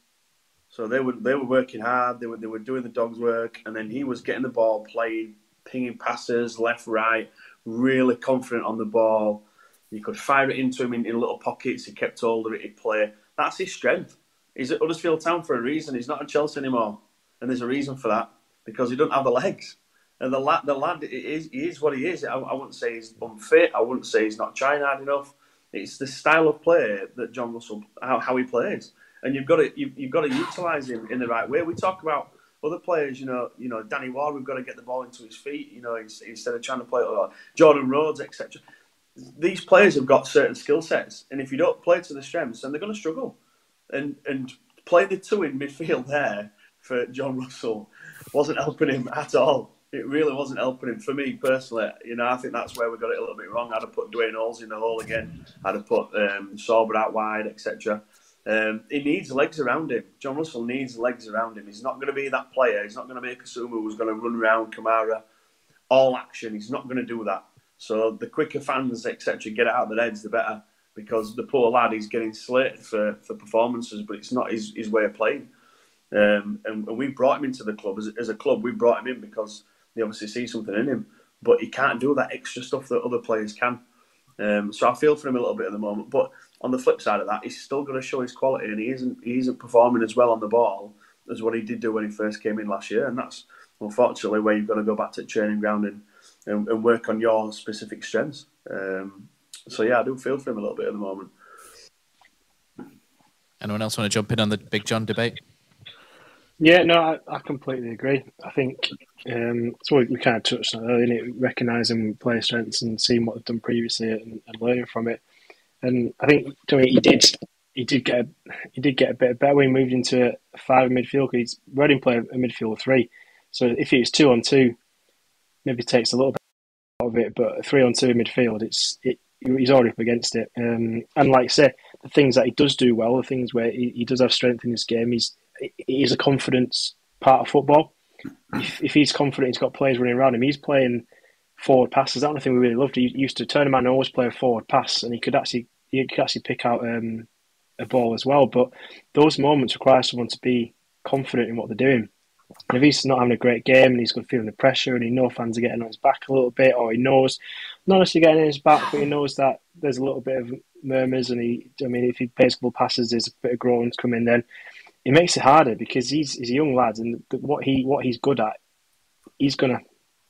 So they were they were working hard. They were they were doing the dog's work, and then he was getting the ball, playing, pinging passes left, right, really confident on the ball you could fire it into him in, in little pockets. He kept hold of it. He'd play. That's his strength. He's at Huddersfield Town for a reason. He's not at Chelsea anymore, and there's a reason for that because he doesn't have the legs. And the lad, the lad is, he is what he is. I, I wouldn't say he's unfit. I wouldn't say he's not trying hard enough. It's the style of play that Jon Russell, how, how he plays, and you've got to you've, you've got to utilise him in the right way. We talk about other players, you know, you know Danny Ward. We've got to get the ball into his feet, you know, instead of trying to play like Jordan Rhodes, etc these players have got certain skill sets, and if you don't play to the strengths, then they're going to struggle. And and playing the two in midfield there for Jon Russell wasn't helping him at all. It really wasn't helping him. For me personally, you know, I think that's where we got it a little bit wrong. I'd have put Duane Holmes in the hole again. I'd have put um, out wide, etc. Um, he needs legs around him. Jon Russell needs legs around him. He's not going to be that player. He's not going to make a Sumo who's going to run around Camara all action. He's not going to do that. So the quicker fans, etc., get out of their heads, the better. Because the poor lad is getting slated for, for performances, but it's not his, his way of playing. Um, and, and, we brought him into the club as, as a club. We brought him in because they obviously see something in him, but he can't do that extra stuff that other players can. Um, so I feel for him a little bit at the moment. But on the flip side of that, he's still going to show his quality, and he isn't he isn't performing as well on the ball as what he did do when he first came in last year. And that's unfortunately where you've got to go back to training ground and and, and work on your specific strengths. Um, so yeah, I do feel for him a little bit at the moment. Anyone else want to jump in on the Big Jon debate? Yeah, no, I, I completely agree. I think um, so. We, we kind of touched on it earlier, recognizing player strengths and seeing what they've done previously and, and learning from it. And I think to me, he did he did get he did get a bit better when he moved into a five midfield. because He's Reading play a midfield three, so if was two on two, maybe takes a little bit of it, but three on two in midfield, it's it, he's already up against it. Um, and like I say, the things that he does do well, the things where he, he does have strength in his game, he's he is a confidence part of football. If, if, he's confident, he's got players running around him. He's playing forward passes. That's one thing we really loved. He used to turn man and always play a forward pass, and he could actually he could actually pick out um, a ball as well. But those moments require someone to be confident in what they're doing. And if he's not having a great game and he's feeling the pressure and he knows fans are getting on his back a little bit, or he knows, not necessarily getting on his back, but he knows that there's a little bit of murmurs and he, I mean, if he plays a couple passes, there's a bit of groans coming, then it makes it harder because he's, he's a young lad and what he what he's good at, he's going to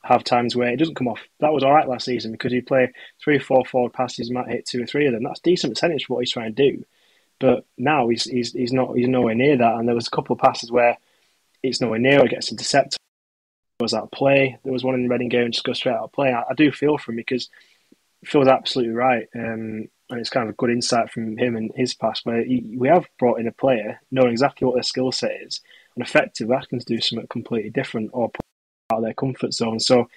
have times where it doesn't come off. That was all right last season because he play three or four forward passes, might hit two or three of them. That's decent percentage for what he's trying to do. But now he's, he's, he's not he's nowhere near that. And there was a couple of passes where it's nowhere near. It gets intercepted. There was that play. There was one in the Reading game just go straight out of play. I, I do feel for him because Phil's absolutely right. Um, and it's kind of a good insight from him and his past where he, we have brought in a player knowing exactly what their skill set is and effectively asking to do something completely different or out of their comfort zone. So,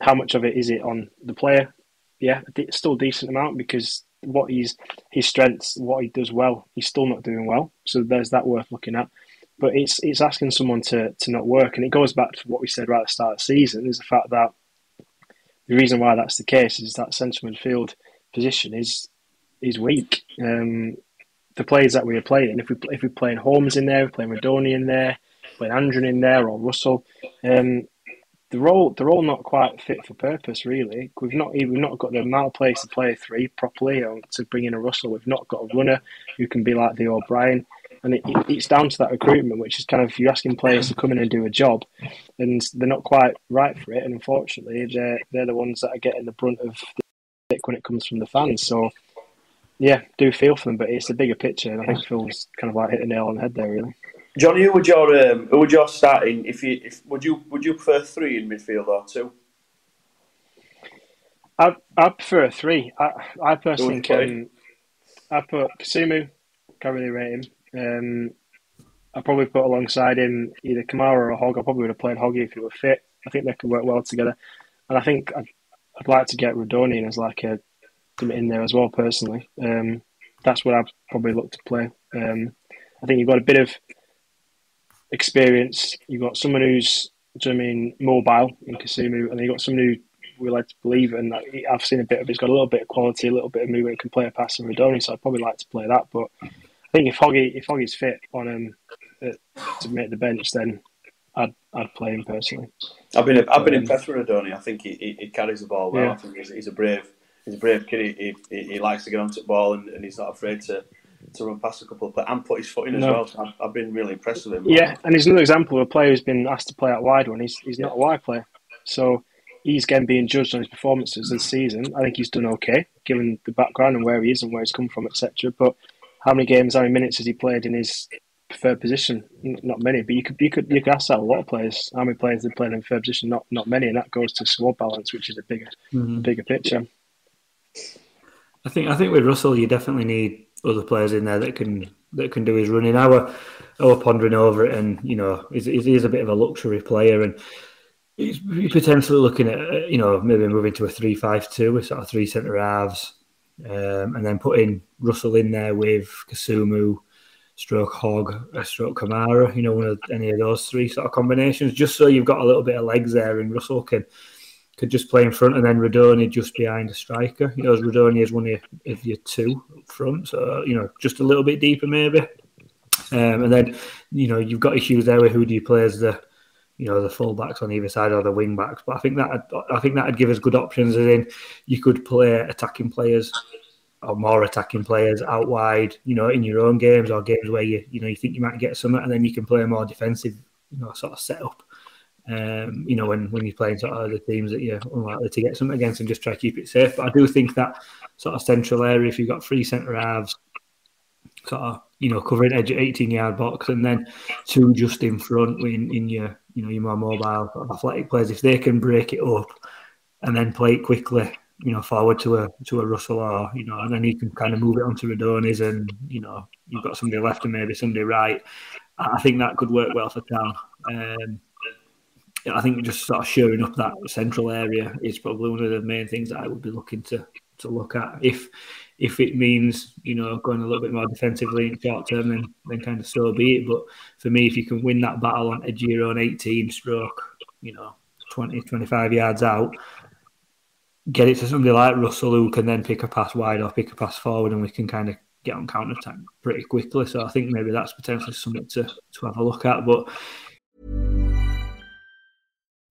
how much of it is it on the player? Yeah, still a decent amount because what he's his strengths, what he does well, he's still not doing well. So there's that worth looking at. But it's it's asking someone to to not work, and it goes back to what we said right at the start of the season: is the fact that the reason why that's the case is that central midfield position is is weak. Um, the players that we are playing, if we if we're playing Holmes in there, we're playing Rudoni in there, playing Andrew in there or Russell, um, they're all they're all not quite fit for purpose. Really, we've not even not got the amount of players to play three properly or to bring in a Russell. We've not got a runner who can be like the O'Brien. And it, it's down to that recruitment, which is kind of you're asking players to come in and do a job, and they're not quite right for it. And unfortunately, they're they're the ones that are getting the brunt of the stick when it comes from the fans. So, yeah, do feel for them, but it's a bigger picture, and I think Phil's kind of like hit the nail on the head there, really. Johnny, who would your um, who would your starting? If you if would you would you prefer three in midfield or two? I I prefer three. I I personally can. I put Kasumu, can't really rate him. Um, I probably put alongside him either Camara or Hogg. I probably would have played Hoggy if he were fit. I think they could work well together, and I think I'd, I'd like to get Rudoni in as like a in there as well. Personally, um, that's what I'd probably look to play. Um, I think you've got a bit of experience. You've got someone who's, I mean, mobile in Kasumu, and you've got someone who we like to believe in. That I've seen a bit of. He's got a little bit of quality, a little bit of movement, can play a pass in Rudoni. So I'd probably like to play that. But I think if Hoggy if Hoggy's fit on him um, to make the bench, then I'd I'd play him personally. I've been I've been um, impressed with Rudoni. I think he, he, he, carries the ball well. Yeah. I think he's, he's, a brave he's a brave kid. He, he, he likes to get onto the ball and, and he's not afraid to to run past a couple of players and put his foot in as no. well. So I've, I've, been really impressed with him. Yeah, and he's another example of a player who's been asked to play out wide when he's he's not a wide player. So he's again being judged on his performances this season. I think he's done okay given the background and where he is and where he's come from, etc. But how many games, how many minutes has he played in his preferred position? Not many. But you could you could you could ask that a lot of players. How many players they played in preferred position? Not not many, and that goes to squad balance, which is a bigger mm-hmm. bigger picture. I think I think with Russell, you definitely need other players in there that can that can do his running. Our our pondering over it, and you know, he's, he's a bit of a luxury player, and he's potentially looking at you know maybe moving to a three-five-two with sort of three centre halves, um, and then putting Russell in there with Kasumu, stroke Hogg, uh, stroke Camara. You know, one of any of those three sort of combinations, just so you've got a little bit of legs there, and Russell can could just play in front and then Rudoni just behind a striker. You know, as Rudoni is one of your, of your two up front, so you know, just a little bit deeper maybe. Um, and then you know you've got issues there with who do you play as the you know the full backs on either side or the wing backs. But I think that I think that'd give us good options. As in, you could play attacking players or more attacking players out wide. You know, in your own games or games where you you know you think you might get something, and then you can play a more defensive you know sort of setup. Um, you know, when, when you're playing sort of the teams that you're unlikely to get something against and just try to keep it safe. But I do think that sort of central area, if you've got three centre halves, sort of, you know, covering edge at 18 yard box and then two just in front in, in your, you know, your more mobile sort of athletic players, if they can break it up and then play it quickly, you know, forward to a to a Russell or, you know, and then you can kind of move it onto Rudonis and, you know, you've got somebody left and maybe somebody right. I think that could work well for Town. Um, I think just sort of shoring up that central area is probably one of the main things that I would be looking to to look at. If if it means you know going a little bit more defensively in the short term, then then kind of so be it. But for me, if you can win that battle on edge your own 18 stroke, you know 20, 25 yards out, get it to somebody like Russell who can then pick a pass wide or pick a pass forward, and we can kind of get on counter attack pretty quickly. So I think maybe that's potentially something to to have a look at. But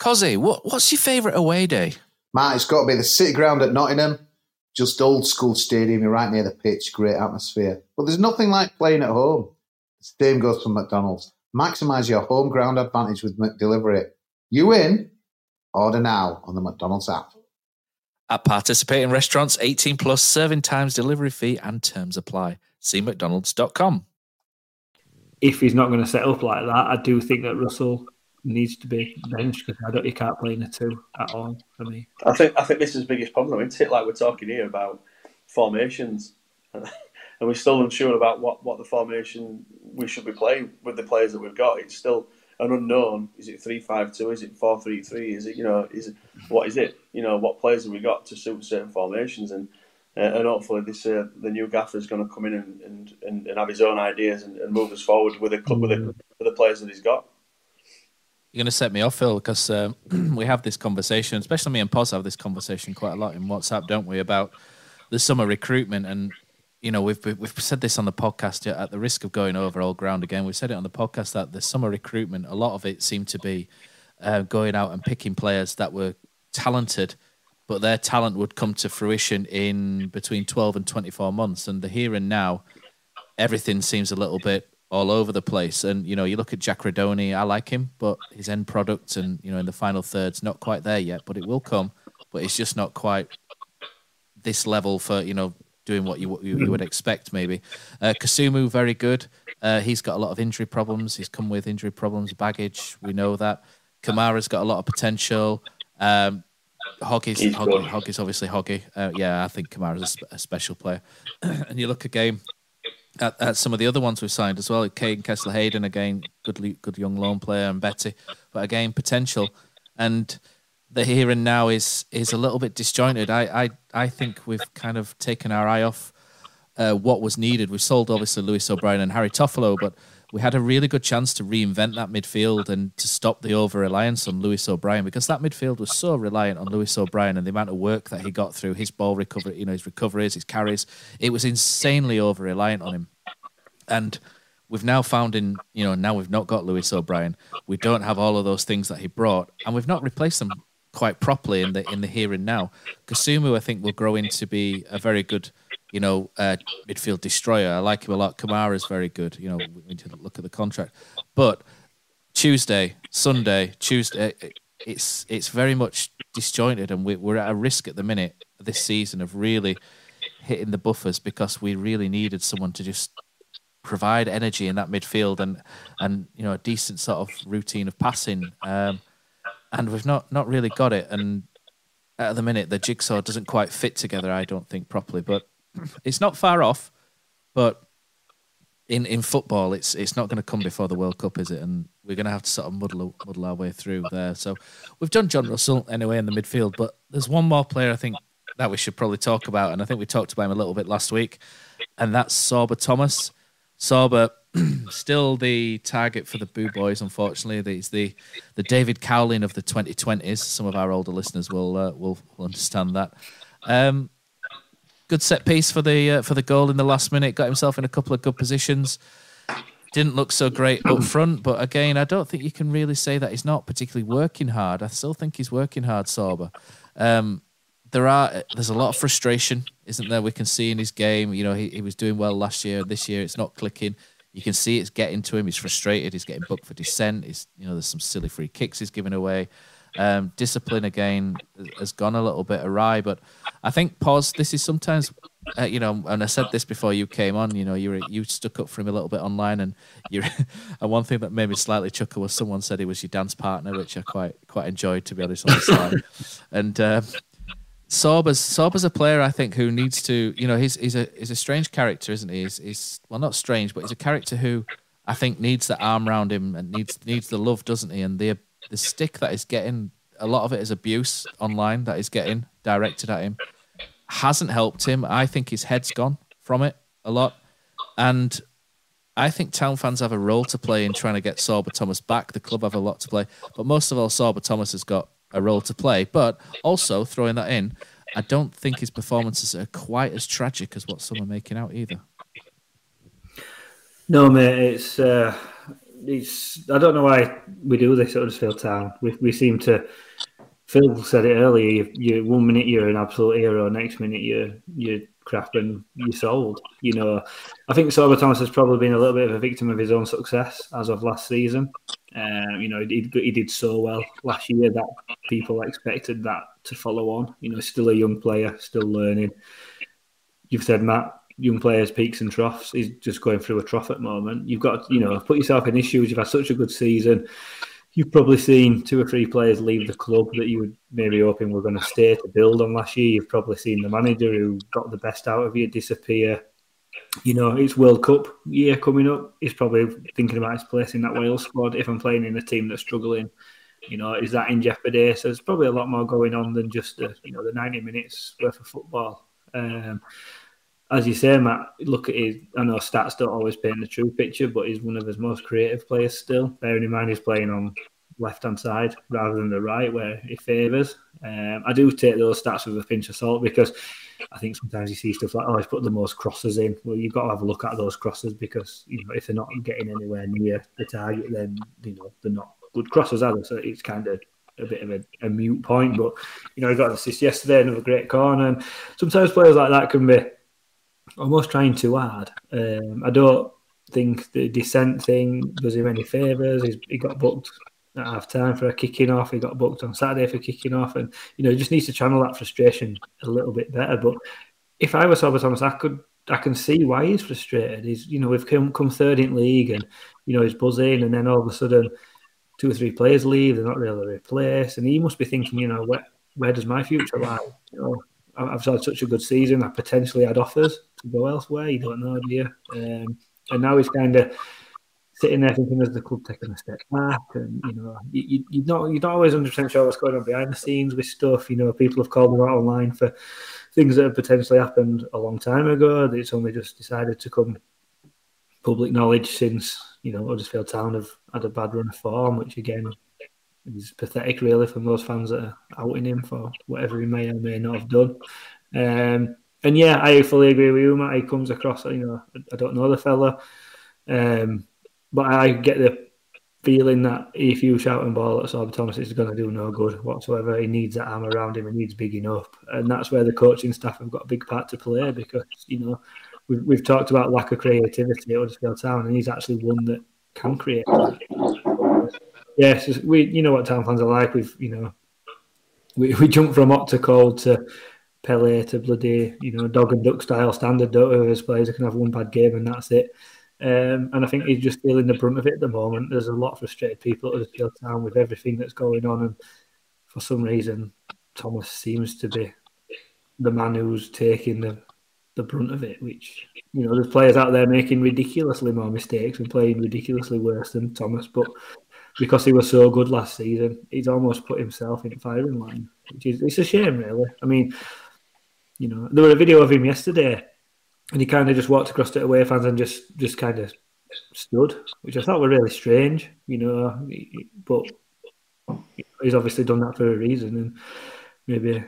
Cozzy, what, what's your favourite away day? Matt, it's got to be the City Ground at Nottingham. Just old school stadium, you're right near the pitch, great atmosphere. But there's nothing like playing at home. The same goes for McDonald's. Maximise your home ground advantage with McDelivery. You in? Order now on the McDonald's app. At participating restaurants, 18 plus serving times, delivery fee, and terms apply. See McDonald's.com. If he's not going to set up like that, I do think that Russell needs to be benched because I don't. You can't play in a two at all for me. I think I think this is the biggest problem, isn't it? Like we're talking here about formations, and we're still unsure about what, what the formation we should be playing with the players that we've got. It's still an unknown. Is it three five two? Is it four three three? Is it you know? Is what is it? You know, what players have we got to suit certain formations and. Uh, and hopefully, this uh, the new gaffer is going to come in and, and, and, have his own ideas and, and move us forward with the club with the, with the players that he's got. You're going to set me off, Phil, because um, we have this conversation, especially me and Pos have this conversation quite a lot in WhatsApp, don't we, about the summer recruitment. And, you know, we've, we've said this on the podcast at the risk of going over old ground again. We've said it on the podcast that the summer recruitment, a lot of it seemed to be uh, going out and picking players that were talented, but their talent would come to fruition in between 12 and 24 months. And the here and now, everything seems a little bit all over the place. And you know, you look at Jack Rudoni, I like him, but his end product and you know in the final third's not quite there yet, but it will come. But it's just not quite this level for you know doing what you you, you would expect maybe. Uh, Kasumu very good. Uh, he's got a lot of injury problems. He's come with injury problems, baggage. We know that. Camara's got a lot of potential. Um, Hoggy's Hoggy, Hoggy's obviously Hoggy. Uh, yeah, I think Camara's a, sp- a special player. and you look again at, at, some of the other ones we've signed as well. Kaden Kesler-Hayden again, good good young loan player, and Betty, but again potential. And the here and now is is a little bit disjointed. I I, I think we've kind of taken our eye off uh, what was needed. We've sold obviously Lewis O'Brien and Harry Toffolo, but we had a really good chance to reinvent that midfield and to stop the over reliance on Lewis O'Brien because that midfield was so reliant on Lewis O'Brien and the amount of work that he got through his ball recovery, you know, his recoveries, his carries. It was insanely over reliant on him. And we've now found in, you know, now we've not got Lewis O'Brien. We don't have all of those things that he brought, and we've not replaced them quite properly in the in the here and now. Kasumu, I think, will grow into be a very good you know, uh, midfield destroyer. I like him a lot. Camara's very good. You know, we need to look at the contract. But Tuesday, Sunday, Tuesday, it's it's very much disjointed, and we, we're at a risk at the minute this season of really hitting the buffers because we really needed someone to just provide energy in that midfield and and you know a decent sort of routine of passing. Um, and we've not not really got it. And at the minute, the jigsaw doesn't quite fit together. I don't think properly, but it's not far off, but in, in football, it's it's not going to come before the World Cup, is it? And we're going to have to sort of muddle muddle our way through there. So we've done Jon Russell anyway in the midfield, but there's one more player I think that we should probably talk about, and I think we talked about him a little bit last week, and that's Sorba Thomas. Sorba still the target for the Boo Boys, unfortunately. He's the the David Cowling of the 2020s. Some of our older listeners will uh, will, will understand that. Um, good set piece for the uh, for the goal in the last minute. Got himself in a couple of good positions. Didn't look so great up front, but again, I don't think you can really say that he's not particularly working hard. I still think he's working hard, Sorba. Um, there are there's a lot of frustration, isn't there? We can see in his game. You know, he, he was doing well last year. This year, it's not clicking. You can see it's getting to him. He's frustrated. He's getting booked for dissent. He's you know there's some silly free kicks he's giving away. Um, discipline again has gone a little bit awry, but I think pause. This is sometimes, uh, you know, and I said this before you came on. You know, you were, you stuck up for him a little bit online, and you and one thing that made me slightly chuckle was someone said he was your dance partner, which I quite quite enjoyed to be honest on the side. and uh, Sorba's Sorba's a player I think who needs to, you know, he's he's a he's a strange character, isn't he? He's, he's well not strange, but he's a character who I think needs the arm around him and needs needs the love, doesn't he? And the the stick that is getting, a lot of it is abuse online that is getting directed at him, hasn't helped him. I think his head's gone from it a lot. And I think town fans have a role to play in trying to get Sorba Thomas back. The club have a lot to play. But most of all, Sorba Thomas has got a role to play. But also, throwing that in, I don't think his performances are quite as tragic as what some are making out either. No, mate, it's uh, it's I don't know why we do this at Huddersfield Town. We we seem to. Phil said it earlier. You, you one minute you're an absolute hero, next minute you're you're crap and you're sold. You know, I think Sorba Thomas has probably been a little bit of a victim of his own success as of last season. Um, you know, he, he did so well last year that people expected that to follow on. You know, still a young player, still learning. You've said Matt, young players' peaks and troughs. He's just going through a trough at the moment. You've got, you know, put yourself in issues. You've had such a good season. you've probably seen two or three players leave the club that you would maybe hoping were going to stay to build on last year. You've probably seen the manager who got the best out of you disappear. You know, it's World Cup year coming up. He's probably thinking about his place in that Wales squad. If I'm playing in a team that's struggling, you know, is that in jeopardy? So there's probably a lot more going on than just the, you know the 90 minutes worth of football. Um, as you say, Matt, look at his. I know stats don't always paint the true picture, but he's one of his most creative players still. Bearing in mind he's playing on left hand side rather than the right, where he favours. Um, I do take those stats with a pinch of salt because I think sometimes you see stuff like, oh, he's put the most crosses in. Well, you've got to have a look at those crosses because you know if they're not getting anywhere near the target, then you know they're not good crosses, either. So it's kind of a bit of a, a mute point. But you know, he got an assist yesterday, another great corner, and sometimes players like that can be almost trying too hard. Um, I don't think the descent thing does him any favours. he got booked at half time for a kicking off. He got booked on Saturday for kicking off, and you know he just needs to channel that frustration a little bit better. But if I was Sorba Thomas, I could I can see why he's frustrated. He's you know we've come come third in league, and you know he's buzzing, and then all of a sudden two or three players leave, they're not really replaced, and he must be thinking, you know, where where does my future lie? You know, I've had such a good season. I potentially had offers to go elsewhere. You don't know, do you? Um, and now he's kind of sitting there thinking, "Is the club taking a step back?" And you know, you, you, are not you're not always 100 percent sure what's going on behind the scenes with stuff. You know, people have called him out online for things that have potentially happened a long time ago. That it's only just decided to come public knowledge since you know Huddersfield Town have had a bad run of form, which again is pathetic, really, from those fans that are outing him for whatever he may or may not have done. Um, and yeah, I fully agree with you, Matt. He comes across, you know, I don't know the fella, um, but I get the feeling that if you shout and ball at Sorba Thomas, it's going to do no good whatsoever. He needs that arm around him. He needs bigging up, and that's where the coaching staff have got a big part to play because you know we've, we've talked about lack of creativity at Huddersfield Town, and he's actually one that can create. Yes, we you know what town fans are like. We've you know we we jump from Octacold to Pele to bloody you know dog and duck style standard. Don't? As players can have one bad game and that's it. Um, and I think he's just feeling the brunt of it at the moment. There's a lot of frustrated people at Huddersfield Town with everything that's going on, and for some reason, Thomas seems to be the man who's taking the the brunt of it. Which you know, there's players out there making ridiculously more mistakes and playing ridiculously worse than Thomas, but because he was so good last season, he's almost put himself in firing line, which is it's a shame, really. I mean, you know, there was a video of him yesterday, and he kind of just walked across to away fans and just just kind of stood, which I thought were really strange, you know. But he's obviously done that for a reason, and maybe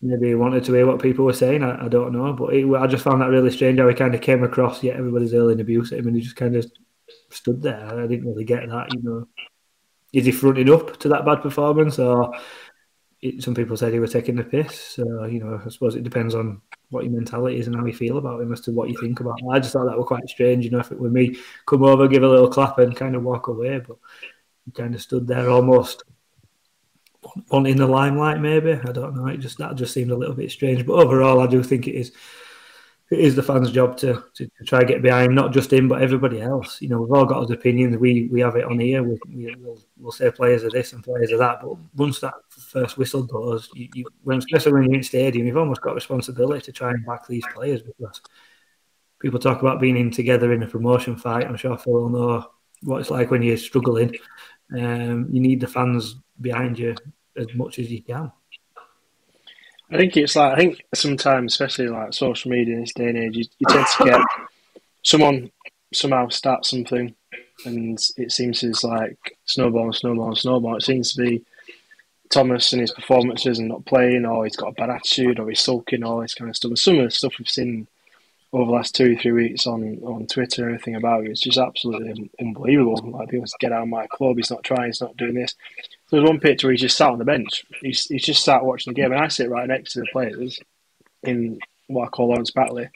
maybe he wanted to hear what people were saying. I, I don't know, but I just found that really strange how he kind of came across. Yet everybody's hurling abuse at him, and he just kind of stood there. I didn't really get that, you know is he fronting up to that bad performance, or it, some people said he was taking the piss? So you know, I suppose it depends on what your mentality is and how you feel about him as to what you think about him. I just thought that were quite strange. You know, if it were me, come over, give a little clap, and kind of walk away, but he kind of stood there almost wanting the limelight. Maybe I don't know. It just that just seemed a little bit strange. But overall, I do think it is it is the fans' job to, to, to, try get behind not just him but everybody else. You know, we've all got our opinions. We we have it on here. We, we, will we'll say players are this and players are that. But once that first whistle goes, you, you, when especially when you're in stadium, you've almost got responsibility to try and back these players because people talk about being in together in a promotion fight. I'm sure Phil will know what it's like when you're struggling. Um, you need the fans behind you as much as you can. I think it's like I think sometimes, especially like social media in this day and age, you, you tend to get someone somehow start something, and it seems to like snowball snowball snowball. It seems to be Thomas and his performances and not playing, or he's got a bad attitude, or he's sulking, all this kind of stuff. And some of the stuff we've seen over the last two, three weeks on, on Twitter and everything about it, it's just absolutely unbelievable. Like people get out of my club, he's not trying, he's not doing this. There's one picture where he's just sat on the bench. He's, he's just sat watching the game, and I sit right next to the players in what I call Lawrence Batley. And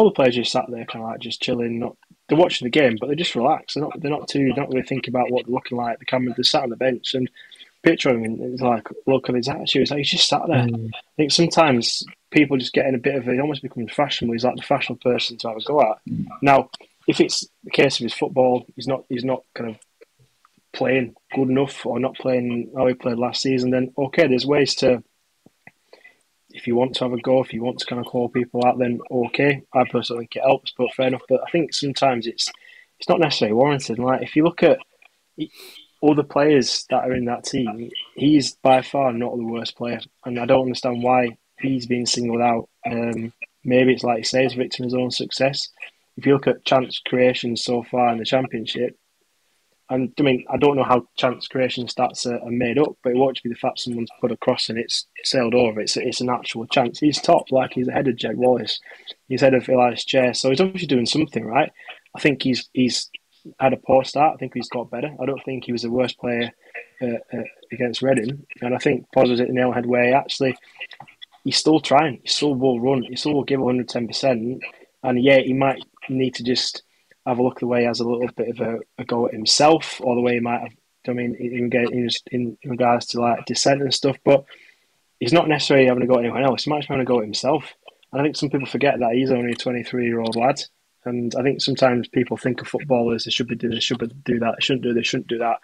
all the players just sat there, kind of like just chilling. Not they're watching the game, but they're just relaxed. They're not. They're not too. They're not really thinking about what they're looking like. The camera. They're sat on the bench and picture him, and it's like look at his attitude. It's like he's just sat there. Mm. I think sometimes people just get in a bit of it. almost becomes fashionable. He's like the fashionable person to have a go at. Now, if it's the case of his football, he's not. He's not kind of playing good enough or not playing how he played last season, then okay, there's ways to. If you want to have a go, if you want to kind of call people out, then okay. I personally think it helps, but fair enough. But I think sometimes it's it's not necessarily warranted. Like if you look at all the players that are in that team, he's by far not the worst player, and I don't understand why he's being singled out. Um, maybe it's like he says, victim of his own success. If you look at chance creation so far in the championship, and I mean, I don't know how chance creation stats are, are made up, but it won't be the fact someone's put a cross and it's sailed over. It's it's an actual chance. He's top, like he's ahead of Jed Wallace. He's ahead of Ilias Chair, so he's obviously doing something right. I think he's he's had a poor start. I think he's got better. I don't think he was the worst player uh, uh, against Reading, and I think Pos was at the nailhead where actually he's still trying. He still will run. He still will give 110 percent, and yeah, he might need to just have a look at the way he has a little bit of a, a go at himself, or the way he might have. I mean, in, in, in regards to like dissent and stuff, but he's not necessarily having to go at anyone else. He might be having to go at himself. And I think some people forget that he's only a 23 year old lad. And I think sometimes people think of footballers, they should be do this, should be do that, they shouldn't do this, shouldn't do that.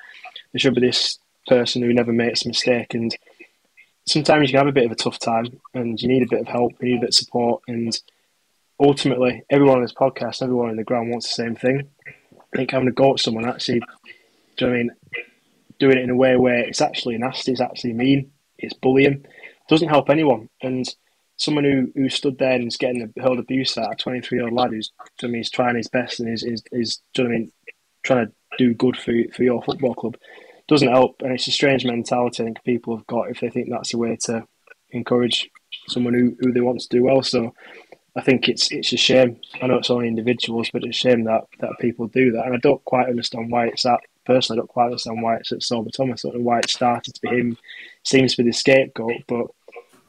There should be this person who never makes a mistake. And sometimes you can have a bit of a tough time and you need a bit of help, you need a bit of support. And ultimately, everyone on this podcast, everyone in the ground wants the same thing. I think having to go at someone actually, do you know I mean? Doing it in a way where it's actually nasty, it's actually mean, it's bullying, doesn't help anyone. And someone who, who stood there and is getting hurled abuse at a 23 year old lad who's, do I mean, he's trying his best and is, is, is do you know I mean, trying to do good for, for your football club doesn't help. And it's a strange mentality I think people have got if they think that's a way to encourage someone who, who they want to do well. So I think it's it's a shame. I know it's only individuals, but it's a shame that, that people do that. And I don't quite understand why it's that. Personally, I don't quite understand why it's at Sorba Thomas. I don't know why it started to be him. Seems to be the scapegoat, but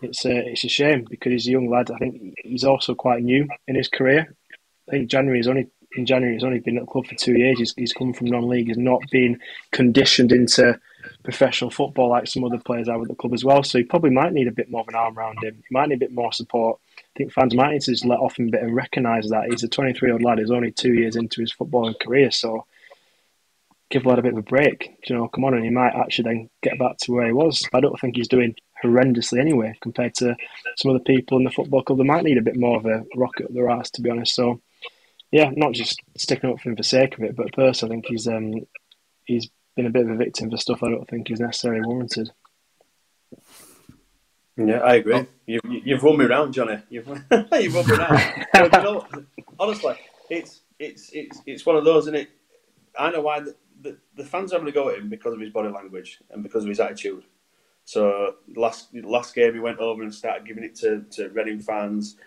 it's a it's a shame because he's a young lad. I think he's also quite new in his career. I think January is only in January he's only been at the club for two years. He's, he's come from non-league. He's not been conditioned into professional football like some other players are with the club as well. So he probably might need a bit more of an arm around him. He might need a bit more support. I think fans might need to just let off him a bit and recognise that he's a 23-year-old lad. He's only two years into his footballing career, so give lad a bit of a break. You know, come on, and he might actually then get back to where he was. I don't think he's doing horrendously anyway compared to some other people in the football club. They might need a bit more of a rocket up their ass, to be honest. So, yeah, not just sticking up for him for sake of it, but first, I think he's um, he's been a bit of a victim for stuff I don't think is necessarily warranted. Yeah, I agree. Oh. You, you've won me around, Johnny. You've, you've run me around. but, you know, honestly, it's it's it's it's one of those, and it. I know why the, the, the fans are going to go at him because of his body language and because of his attitude. So last last game he went over and started giving it to, to Reading fans.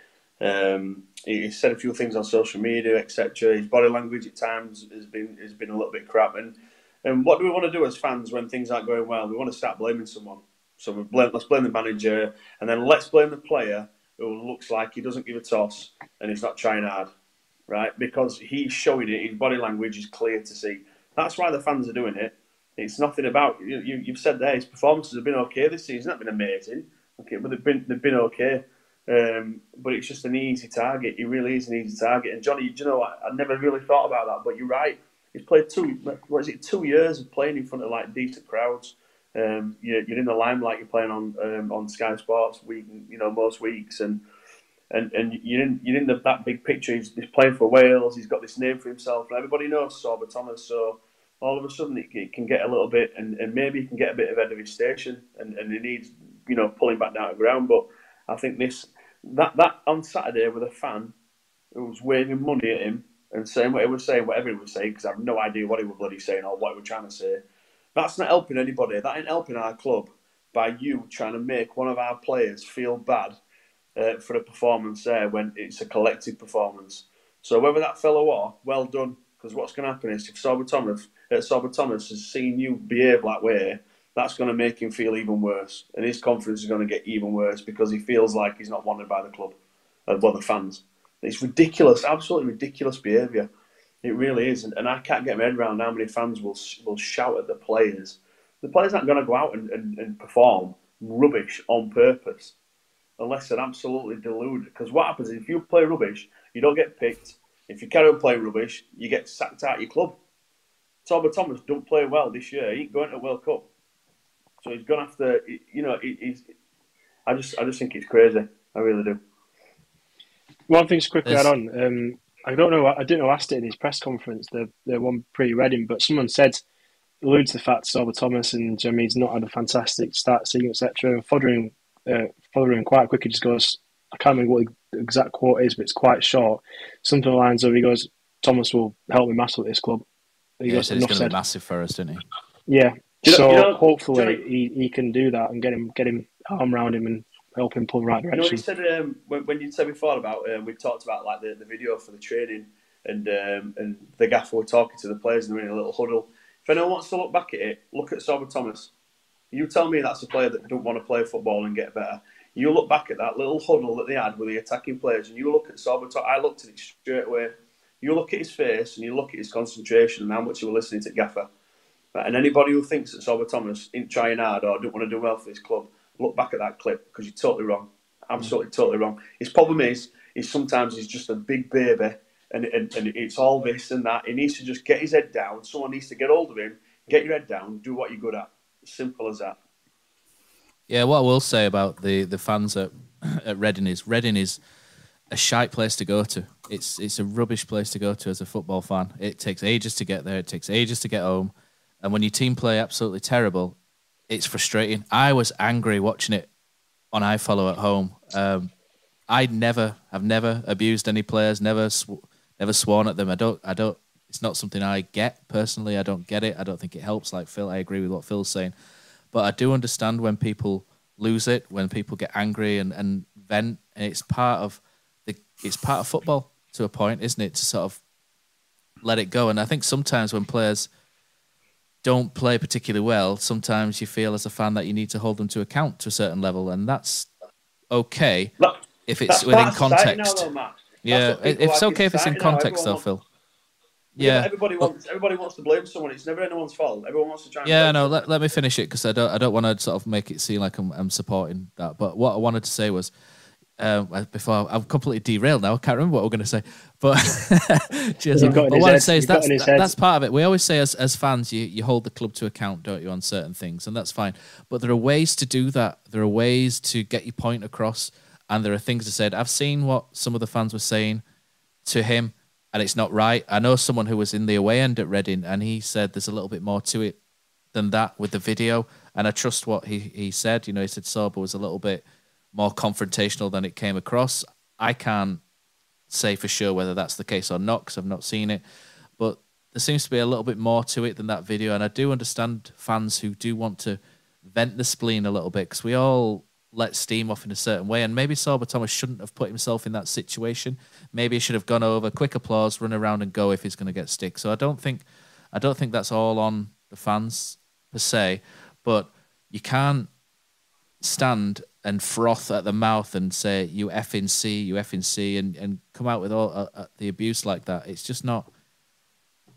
Um, he said a few things on social media, etc. His body language at times has been has been a little bit crap. And and what do we want to do as fans when things aren't going well? We want to start blaming someone. So we blame, let's blame the manager, and then let's blame the player who looks like he doesn't give a toss and he's not trying hard, right? Because he's showing it. His body language is clear to see. That's why the fans are doing it. It's nothing about you. you have said there his performances have been okay this season. Not been amazing, okay, but they've been they've been okay. Um, but it's just an easy target. He really is an easy target. And Johnny, you know, I, I never really thought about that, but you're right. He's played two. What is it? Two years of playing in front of like decent crowds. Um, you're, you're, in the limelight. You're playing on um, on Sky Sports week, you know, most weeks, and and and you're in you're in the, that big picture. He's, he's, playing for Wales. He's got this name for himself, and everybody knows Sorba Thomas. So all of a sudden it, it, can get a little bit, and, and maybe he can get a bit ahead of his station, and, and he needs, you know, pulling back down to ground. But I think this that that on Saturday with a fan who was waving money at him and saying what he was saying, whatever he was saying, because I have no idea what he was bloody saying or what he was trying to say. That's not helping anybody. That ain't helping our club by you trying to make one of our players feel bad uh, for a performance there when it's a collective performance. So whether that fellow or, well done. Because what's going to happen is if Sorba Thomas, uh, Sorba Thomas has seen you behave like that way, that's going to make him feel even worse, and his confidence is going to get even worse because he feels like he's not wanted by the club, uh, well the fans. It's ridiculous, absolutely ridiculous behaviour. It really is, and, and I can't get my head around how many fans will will shout at the players. The players aren't going to go out and, and, and perform rubbish on purpose unless they're absolutely deluded. Because what happens is if you play rubbish, you don't get picked. If you carry on playing rubbish, you get sacked out of your club. Sorba Thomas don't play well this year, he ain't going to World Cup. So he's gonna have to, you know, he's. I just, I just think it's crazy. I really do. One thing to quickly add on. Um, I don't know. I didn't know. Asked it in his press conference. The the one pre Reading, but someone said alludes to the fact Sorba Thomas and Jamie's not had a fantastic start season, etc. And Fotheringham, uh, Fotheringham quite quickly just goes. I can't remember what the exact quote is, but it's quite short. Something lines of he goes, Thomas will help me massively at this club. He yeah, goes, he's going to be massive for us, didn't he? Yeah. You know, so you know, hopefully Johnny, he, he can do that and get him get him arm around him and help him pull the right direction. You know, you said um, when, when, you said before about um, we talked about like the, the video for the training and um, and the gaffer were talking to the players and they're in a little huddle. If anyone wants to look back at it, look at Sorba Thomas. You tell me that's a player that don't want to play football and get better. You look back at that little huddle that they had with the attacking players, and you look at Sorba. I looked at it straight away. You look at his face and you look at his concentration and how much he was listening to Gaffer. And anybody who thinks that Sorba Thomas isn't trying hard or don't want to do well for this club, look back at that clip because you're totally wrong. Mm. Absolutely, totally wrong. His problem is, is sometimes he's just a big baby and, and, and it's all this and that. He needs to just get his head down. Someone needs to get hold of him, get your head down, do what you're good at. Simple as that. Yeah, what I will say about the, the fans at, at Reading is Reading is a shite place to go to. It's it's a rubbish place to go to as a football fan. It takes ages to get there. It takes ages to get home, and when your team play absolutely terrible, it's frustrating. I was angry watching it on iFollow at home. Um, I never have never abused any players. Never sw- never sworn at them. I don't. I don't. It's not something I get personally. I don't get it. I don't think it helps. Like Phil, I agree with what Phil's saying, but I do understand when people lose it, when people get angry and and vent, and it's part of the. It's part of football to a point, isn't it? To sort of let it go. And I think sometimes when players don't play particularly well, sometimes you feel as a fan that you need to hold them to account to a certain level, and that's okay if it's within context. Though, yeah, it's okay if it's in context, though, Phil. Yeah, yeah everybody wants everybody wants to blame someone. It's never anyone's fault. Everyone wants to try. yeah, no. Let, let me finish it because I don't I don't want to sort of make it seem like I'm, I'm supporting that. But what I wanted to say was um, before I'm completely derailed now. I can't remember what we're going to say, but cheers. But what I say is that's, that, that's part of it. We always say as, as fans, you, you hold the club to account, don't you, on certain things, and that's fine. But there are ways to do that. There are ways to get your point across, and there are things to say. I've seen what some of the fans were saying to him, and it's not right. I know someone who was in the away end at Reading, and he said there's a little bit more to it than that with the video, and I trust what he, he said. You know, he said Sorba was a little bit more confrontational than it came across. I can't say for sure whether that's the case or not because I've not seen it, but there seems to be a little bit more to it than that video. And I do understand fans who do want to vent the spleen a little bit because we all let steam off in a certain way. And maybe Sorba Thomas shouldn't have put himself in that situation. Maybe he should have gone over, quick applause, run around and go if he's going to get stick. So I don't think, I don't think that's all on the fans per se, but you can't stand and froth at the mouth and say you effing C, you effing C, and and come out with all uh, uh, the abuse like that. It's just not.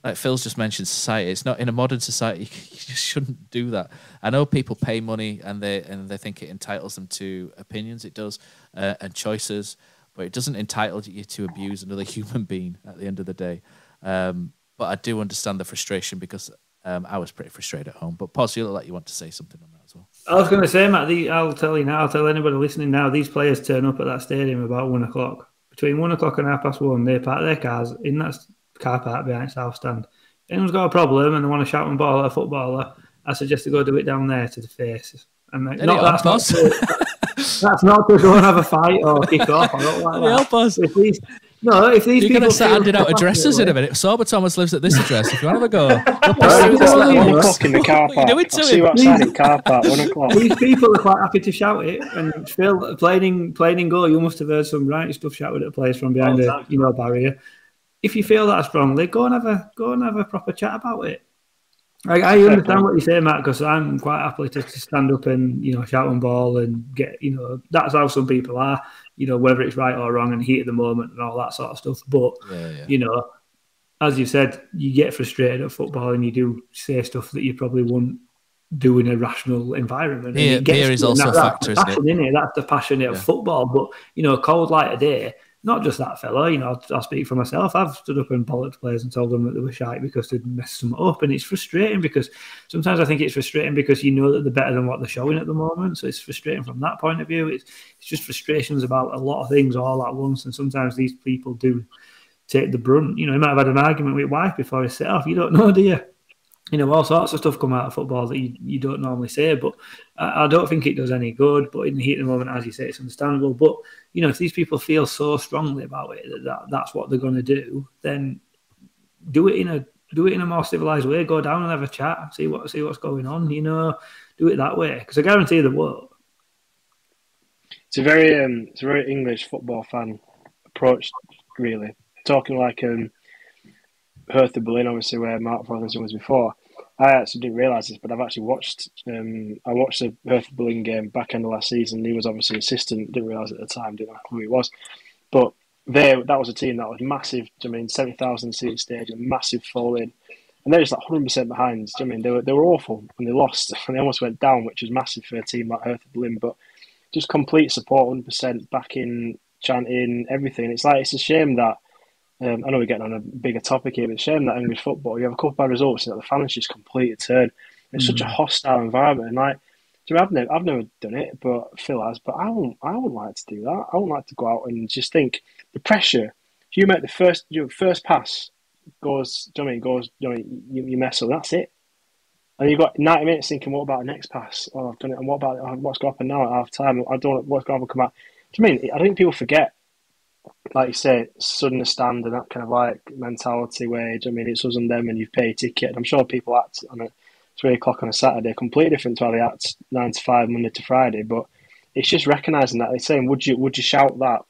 Like Phil's just mentioned, society. It's not in a modern society. You just shouldn't do that. I know people pay money and they and they think it entitles them to opinions. It does uh, and choices, but it doesn't entitle you to abuse another human being at the end of the day. Um, but I do understand the frustration because um, I was pretty frustrated at home. But Pos, you look like you want to say something on that. I was going to say, Matt, the, I'll tell you now, I'll tell anybody listening now, these players turn up at that stadium about one o'clock. Between one o'clock and half past one, they park their cars in that car park behind South Stand. If anyone's got a problem and they want to shout and ball at a footballer, I suggest to go do it down there to the face. And like, not, that's, not to, that's not to go and have a fight or kick off. I don't like that. Help us. If these, no, if these You're going to start handing out addresses in a minute. Sorba Thomas lives at this address. If you want to have a go, one o'clock in the car park. Do it to see what's in car park. One o'clock. These people are quite happy to shout it. And Phil, playing in, playing in goal, oh, you must have heard some right stuff shouted at players from behind oh, the you know barrier. If you feel that strongly, go and have a go and have a proper chat about it. I, I understand what you say, Matt, because I'm quite happy to, to, stand up and you know shout and ball and get you know that's how some people are. You know whether it's right or wrong and heat at the moment and all that sort of stuff. But yeah, yeah. you know, as you said, you get frustrated at football and you do say stuff that you probably wouldn't do in a rational environment. Here, here is also that, a factor, passion, isn't it? it? That's the passion yeah. of football. But you know, a cold light a day, not just that fella, you know, I'll, speak for myself. I've stood up and bollocked players and told them that they were shite because they'd messed them up. And it's frustrating because sometimes I think it's frustrating because you know that they're better than what they're showing at the moment. So it's frustrating from that point of view. It's, it's just frustrations about a lot of things all at once. And sometimes these people do take the brunt. You know, he might have had an argument with wife before he set off. You don't know, do you? You know, all sorts of stuff come out of football that you, you don't normally say. But I, I, don't think it does any good. But in the heat of the moment, as you say, it's understandable. But you know, if these people feel so strongly about it that, that that's what they're going to do, then do it in a do it in a more civilized way. Go down and have a chat, see what see what's going on. You know, do it that way because I guarantee they will. It's a very um, it's a very English football fan approach, really. Talking like um, Hertha Berlin, obviously, where Mark Robinson was before. I actually didn't realise this, but I've actually watched. Um, I watched the Hertha Berlin game back end of last season. He was obviously assistant. Didn't realise at the time. Didn't know who he was, but there that was a team that was massive. I mean, seventy thousand seat stadium, massive following, and they're just like hundred percent behind. I mean, they were they were awful and they lost and they almost went down, which was massive for a team like Hertha Berlin. But just complete support, hundred percent backing, chanting, everything. It's like it's a shame that um, I know we're getting on a bigger topic here, but it's shame that English football, you have a couple of bad results and the fans just completely turn. It's mm such a mm. hostile environment. And like, do you know, I've never, I've never done it, but Phil has. But I won't, I wouldn't like to do that. I wouldn't like to go out and just think the pressure. If you make the first, your first pass goes, do you know I mean, goes, you, know, you, you mess up. That's it. And you've got 90 minutes thinking, what about the next pass? Oh, I've done it. And what about what's going to happen now at half time? I don't know what's going to come out. Do you mean? I think people forget like you say, sudden stand and that kind of like mentality wage. I mean, it's us and them, and you pay a ticket. I'm sure people act on a three o'clock on a Saturday, completely different to how they act nine to five, Monday to Friday. But it's just recognizing that they're saying, would you would you shout that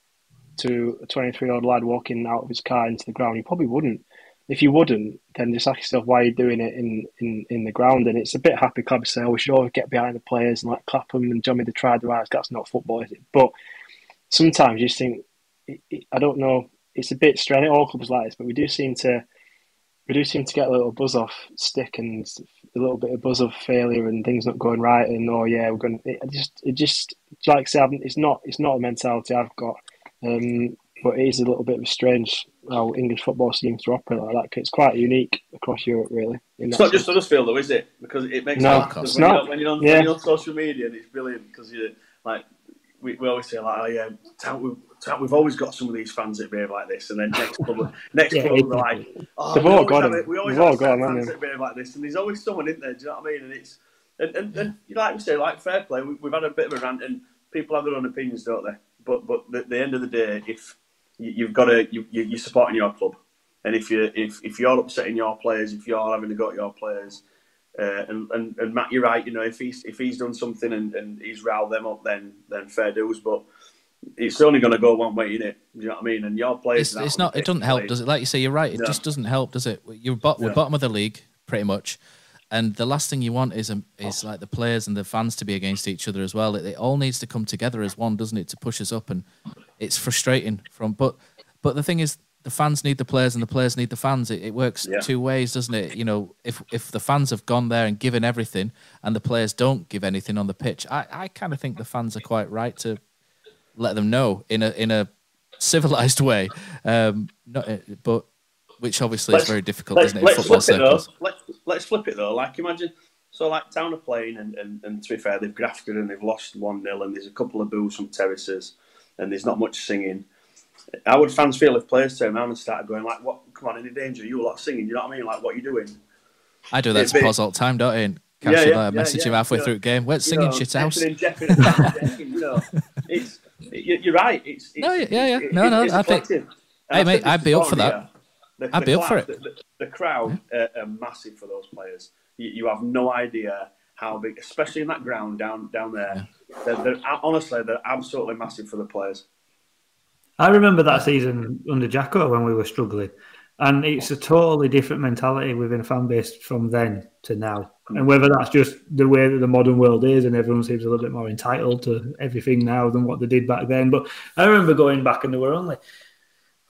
to a 23 year old lad walking out of his car into the ground? You probably wouldn't. If you wouldn't, then just ask yourself why are you're doing it in, in, in the ground. And it's a bit happy club to say, oh, we should always get behind the players and like clap them and Johnny the tried the. That's not football, is it? But sometimes you just think I don't know. It's a bit strange. All clubs like this, but we do seem to we do seem to get a little buzz off stick and a little bit of buzz of failure and things not going right. And oh yeah, we're going. It just it just like I said, it's not it's not a mentality I've got. Um, but it is a little bit of a strange how English football seems to operate like that. It's quite unique across Europe, really. It's not just Huddersfield, though, is it? Because it makes no, sense. When, you're, when, you're on, yeah. when you're on social media, and it's brilliant because you like we, we always say like, oh yeah, we've always got some of these fans that behave like this, and then next club, next yeah, club, they're like, oh, they've all got it. We always have got fans that behave like this, and there's always someone in there. Do you know what I mean? And it's and, and, and like we say, like fair play. We, have had a bit of a rant, and people have their own opinions, don't they? But but at the end of the day, if you, have got to you, you're supporting your club, and if you if if you're upsetting your players, if you're having to go at your players. Uh, and, and, and Matt, you're right. You know, if he's if he's done something and, and he's riled them up, then then fair dues. But it's only going to go one way, in it. Do you know what I mean? And your players, it's, it's not. It doesn't help, does it? Like you say, you're right. It no. just doesn't help, does it? You're we're bottom of the league, pretty much. And the last thing you want is um, is like the players and the fans to be against each other as well. It, it all needs to come together as one, doesn't it, to push us up? And it's frustrating from. But but the thing is, the fans need the players and the players need the fans. It, it works yeah. two ways, doesn't it? You know, if if the fans have gone there and given everything, and the players don't give anything on the pitch, I, I kind of think the fans are quite right to let them know in a in a civilized way. Um, not, uh, but which obviously let's, is very difficult, isn't it? Let's flip circles. it though. Let's, let's flip it though. Like imagine, so like Town are playing, and, and, and to be fair, they've grafted and they've lost one 0 and there's a couple of boos from terraces, and there's not much singing. How would fans feel if players turn around and started going like, "What? Come on, any danger? You a lot singing? You know what I mean? Like, what are you doing?" I do that to pause all the time, don't I? Catch yeah, yeah, message yeah, you halfway you through the game. Where's singing know, shit house? you know, it's you're right. It's, it's no, yeah, yeah. It's, no, no. I think. Hey, mate, I'd be up for that. The, I'd be up for it. The, the crowd yeah. are, are, massive for those players. You, you, have no idea how big, especially in that ground down down there. Yeah. They're, they're, honestly, they're absolutely massive for the players. I remember that season under Jacko when we were struggling, and it's a totally different mentality within a fan base from then to now. And whether that's just the way that the modern world is, and everyone seems a little bit more entitled to everything now than what they did back then. But I remember going back, and there were only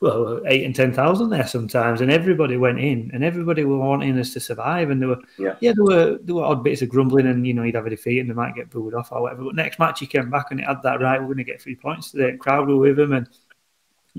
well eight and ten thousand there sometimes, and everybody went in, and everybody were wanting us to survive. And there were yeah, yeah there were there were odd bits of grumbling, and you know you'd have a defeat, and they might get booed off or whatever. But next match he came back, and he had that right. We're going to get three points today. Crowd were with him, and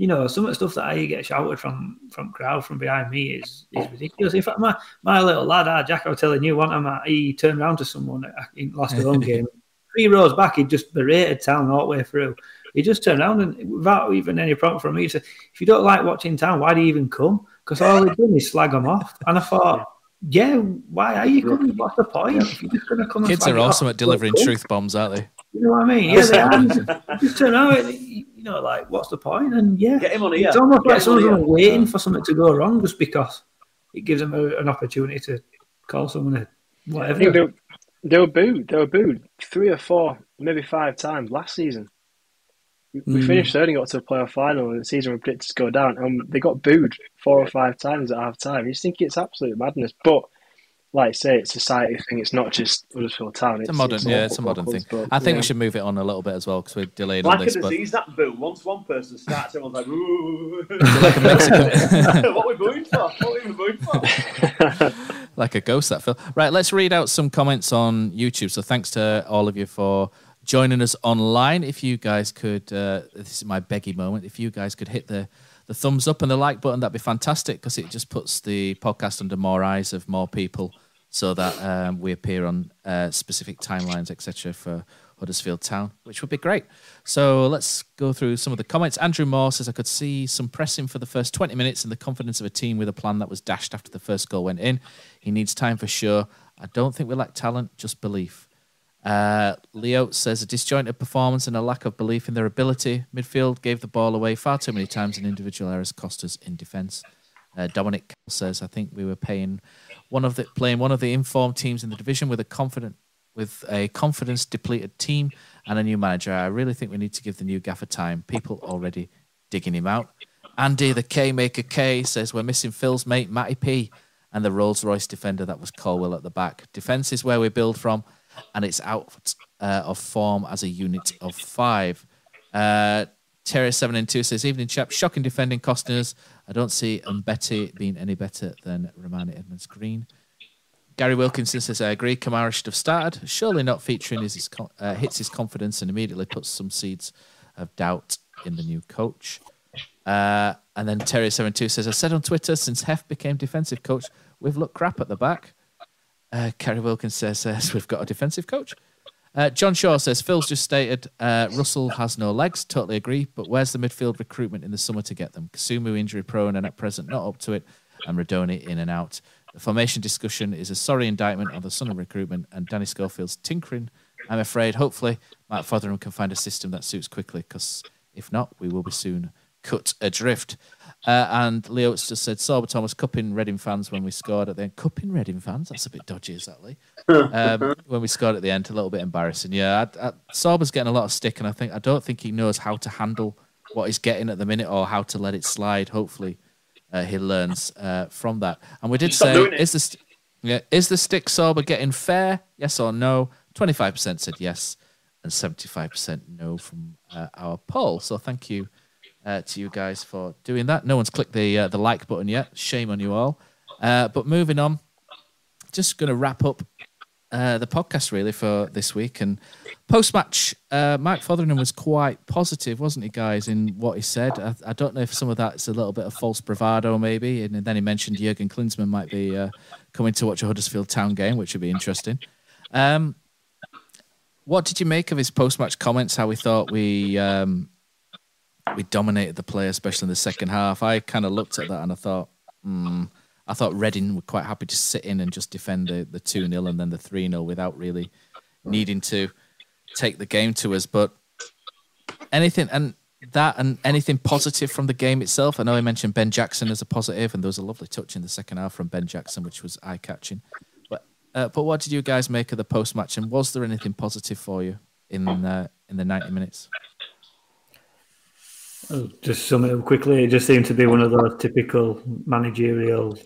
you know, some of the stuff that I get shouted from from crowd from behind me is is ridiculous. In fact, my my little lad, ah, Jack, I was telling you, one time he turned around to someone in last home game, three rows back, he just berated Town all the way through. He just turned around and without even any prompt from me, he said, "If you don't like watching Town, why do you even come? Because all they're doing is slag them off." And I thought. Yeah, why are you coming? What's the point? If you're just going to come Kids are awesome at delivering truth bombs, aren't they? You know what I mean? Yeah, they are. Just, just turn out, you know, like, what's the point? And yeah, Get him on here. it's almost Get like him someone's waiting for something to go wrong just because it gives them a, an opportunity to call someone a I whatever. they, were- they were booed. They were booed three or four, maybe five times last season. We we Mm. finished third and got to the playoff final, and the season was predicted to go down, and they got booed four or five times at half time. You just think it's absolute madness. But, like I say, it's a society thing. It's not just Huddersfield Town. It's a modern, all yeah, it's a modern clubs, thing. but, I think yeah. we should move it on a little bit as well because we're delayed on Like a this. But disease, that boo. Once one person starts, everyone's like, ooh. like a Mexican- what are we booing for? What are we booing for? like a ghost that Phil. Right, let's read out some comments on YouTube. So thanks to all of you for joining us online. If you guys could, uh, this is my beggy moment. If you guys could hit the the thumbs up and the like button, that'd be fantastic because it just puts the podcast under more eyes of more people, so that um, we appear on uh, specific timelines, etc. for Huddersfield Town, which would be great. So let's go through some of the comments. Andrew Moore says, I could see some pressing for the first 20 minutes and the confidence of a team with a plan that was dashed after the first goal went in. He needs time for sure. I don't think we lack talent, just belief. Uh, Leo says a disjointed performance and a lack of belief in their ability. Midfield gave the ball away far too many times, and individual errors cost us in defence. Uh, Dominic says, "I think we were paying one of the playing one of the informed teams in the division with a confident with a confidence depleted team and a new manager. I really think we need to give the new gaffer time. People already digging him out. Andy, the K maker K, says we're missing Phil's mate Matty P and the Rolls Royce defender that was Colwill at the back. Defence is where we build from, and it's out uh, of form as a unit of five. Uh, Terry seven and two says, "Evening, chap. Shocking defending, costing us. I don't see Mbete being any better than Rarmani Edmonds Green." Gary Wilkinson says, "I agree. Camara should have started. Surely not featuring is his uh, hits his confidence and immediately puts some seeds of doubt in the new coach." Uh, and then Terry seven two says, "I said on Twitter since Hef became defensive coach, we've looked crap at the back." Uh, Kerry Wilkins says, says we've got a defensive coach. Uh, John Shaw says Phil's just stated uh, Russell has no legs. Totally agree. But where's the midfield recruitment in the summer to get them? Kasumu injury prone and at present not up to it, and Rudoni in and out. The formation discussion is a sorry indictment on the summer recruitment and Danny Schofield's tinkering. I'm afraid. Hopefully, Matt Fotheringham can find a system that suits quickly. Because if not, we will be soon cut adrift. Uh, and Leo just said Sorba Thomas cupping Reading fans when we scored at the end. Cupping Reading fans? That's a bit dodgy, is that, Lee? um, when we scored at the end, a little bit embarrassing. Yeah, I, I, getting a lot of stick, and I think I don't think he knows how to handle what he's getting at the minute or how to let it slide. Hopefully, uh, he learns uh, from that. And we did Stop say, is the st- yeah, is the stick Sorba getting fair? Yes or no? Twenty five percent said yes, and seventy five percent no from uh, our poll. So thank you uh, to you guys for doing that. No one's clicked the uh, the like button yet. Shame on you all. Uh, but moving on, just going to wrap up uh, the podcast really for this week. And post match, uh, Mike Fotheringham was quite positive, wasn't he, guys, in what he said? I, I don't know if some of that's a little bit of false bravado, maybe. And then he mentioned Jurgen Klinsmann might be uh, coming to watch a Huddersfield Town game, which would be interesting. Um, what did you make of his post match comments? How we thought we um, we dominated the play, especially in the second half. I kind of looked at that and I thought, hmm, I thought Reading were quite happy to sit in and just defend the the two 0 and then the three 0 without really needing to take the game to us. But anything and that and anything positive from the game itself. I know I mentioned Ben Jackson as a positive, and there was a lovely touch in the second half from Ben Jackson, which was eye catching. But uh, but what did you guys make of the post match, and was there anything positive for you in uh, in the ninety minutes? Oh, Just sum it up quickly. It just seemed to be one of those typical managerial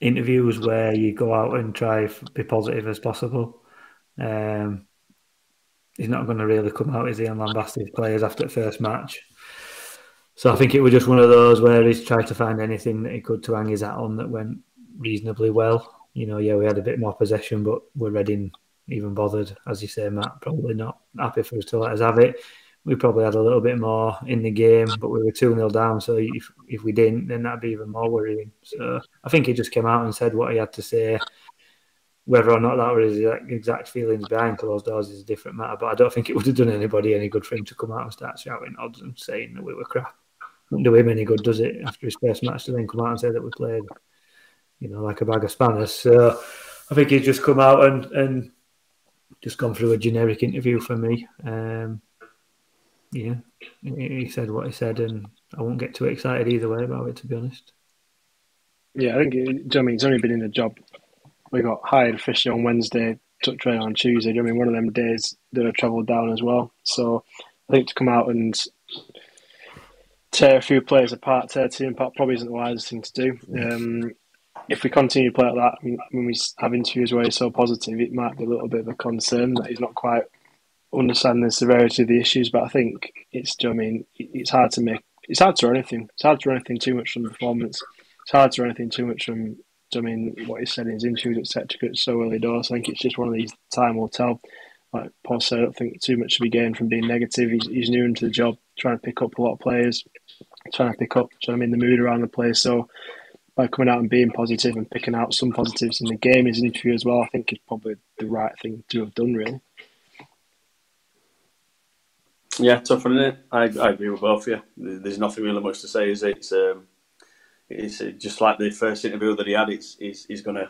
interviews where you go out and try to be positive as possible. Um, he's not going to really come out, is he, and lambast his players after the first match. So I think it was just one of those where he's tried to find anything that he could to hang his hat on that went reasonably well. You know, yeah, we had a bit more possession, but we're Reading even bothered, as you say, Matt. Probably not happy for us to let us have it. We probably had a little bit more in the game, but we were 2 0 down. So if, if we didn't, then that'd be even more worrying. So I think he just came out and said what he had to say. Whether or not that was his exact feelings behind closed doors is a different matter. But I don't think it would have done anybody any good for him to come out and start shouting odds and saying that we were crap. Wouldn't do him any good, does it, after his first match to then come out and say that we played, you know, like a bag of spanners. So I think he's just come out and, and just gone through a generic interview for me. Um, yeah, he said what he said, and I won't get too excited either way about it, to be honest. Yeah, I think it, I mean he's only been in the job. We got hired officially on Wednesday, took training on Tuesday. I mean one of them days that I travelled down as well. So I think to come out and tear a few players apart, tear a team apart, probably isn't the wisest thing to do. Um, if we continue to play like that, I mean, when we have interviews where he's so positive, it might be a little bit of a concern that he's not quite understanding the severity of the issues. But I think it's, I mean, it's hard to make, it's hard to run anything. It's hard to run anything too much from performance. It's hard to run anything too much from, I mean, what he said in his interviews, etc. It's so early doors. I think it's just one of these time will tell. Like Paul said, I don't think too much to be gained from being negative. He's, he's new into the job, trying to pick up a lot of players, trying to pick up, I mean, the mood around the place. So by coming out and being positive and picking out some positives in the game, his interview as well, I think is probably the right thing to have done, really. Yeah, tough isn't it? I, I agree with both of you. There's nothing really much to say, is it? It's, um, it's just like the first interview that he had. It's he's, he's gonna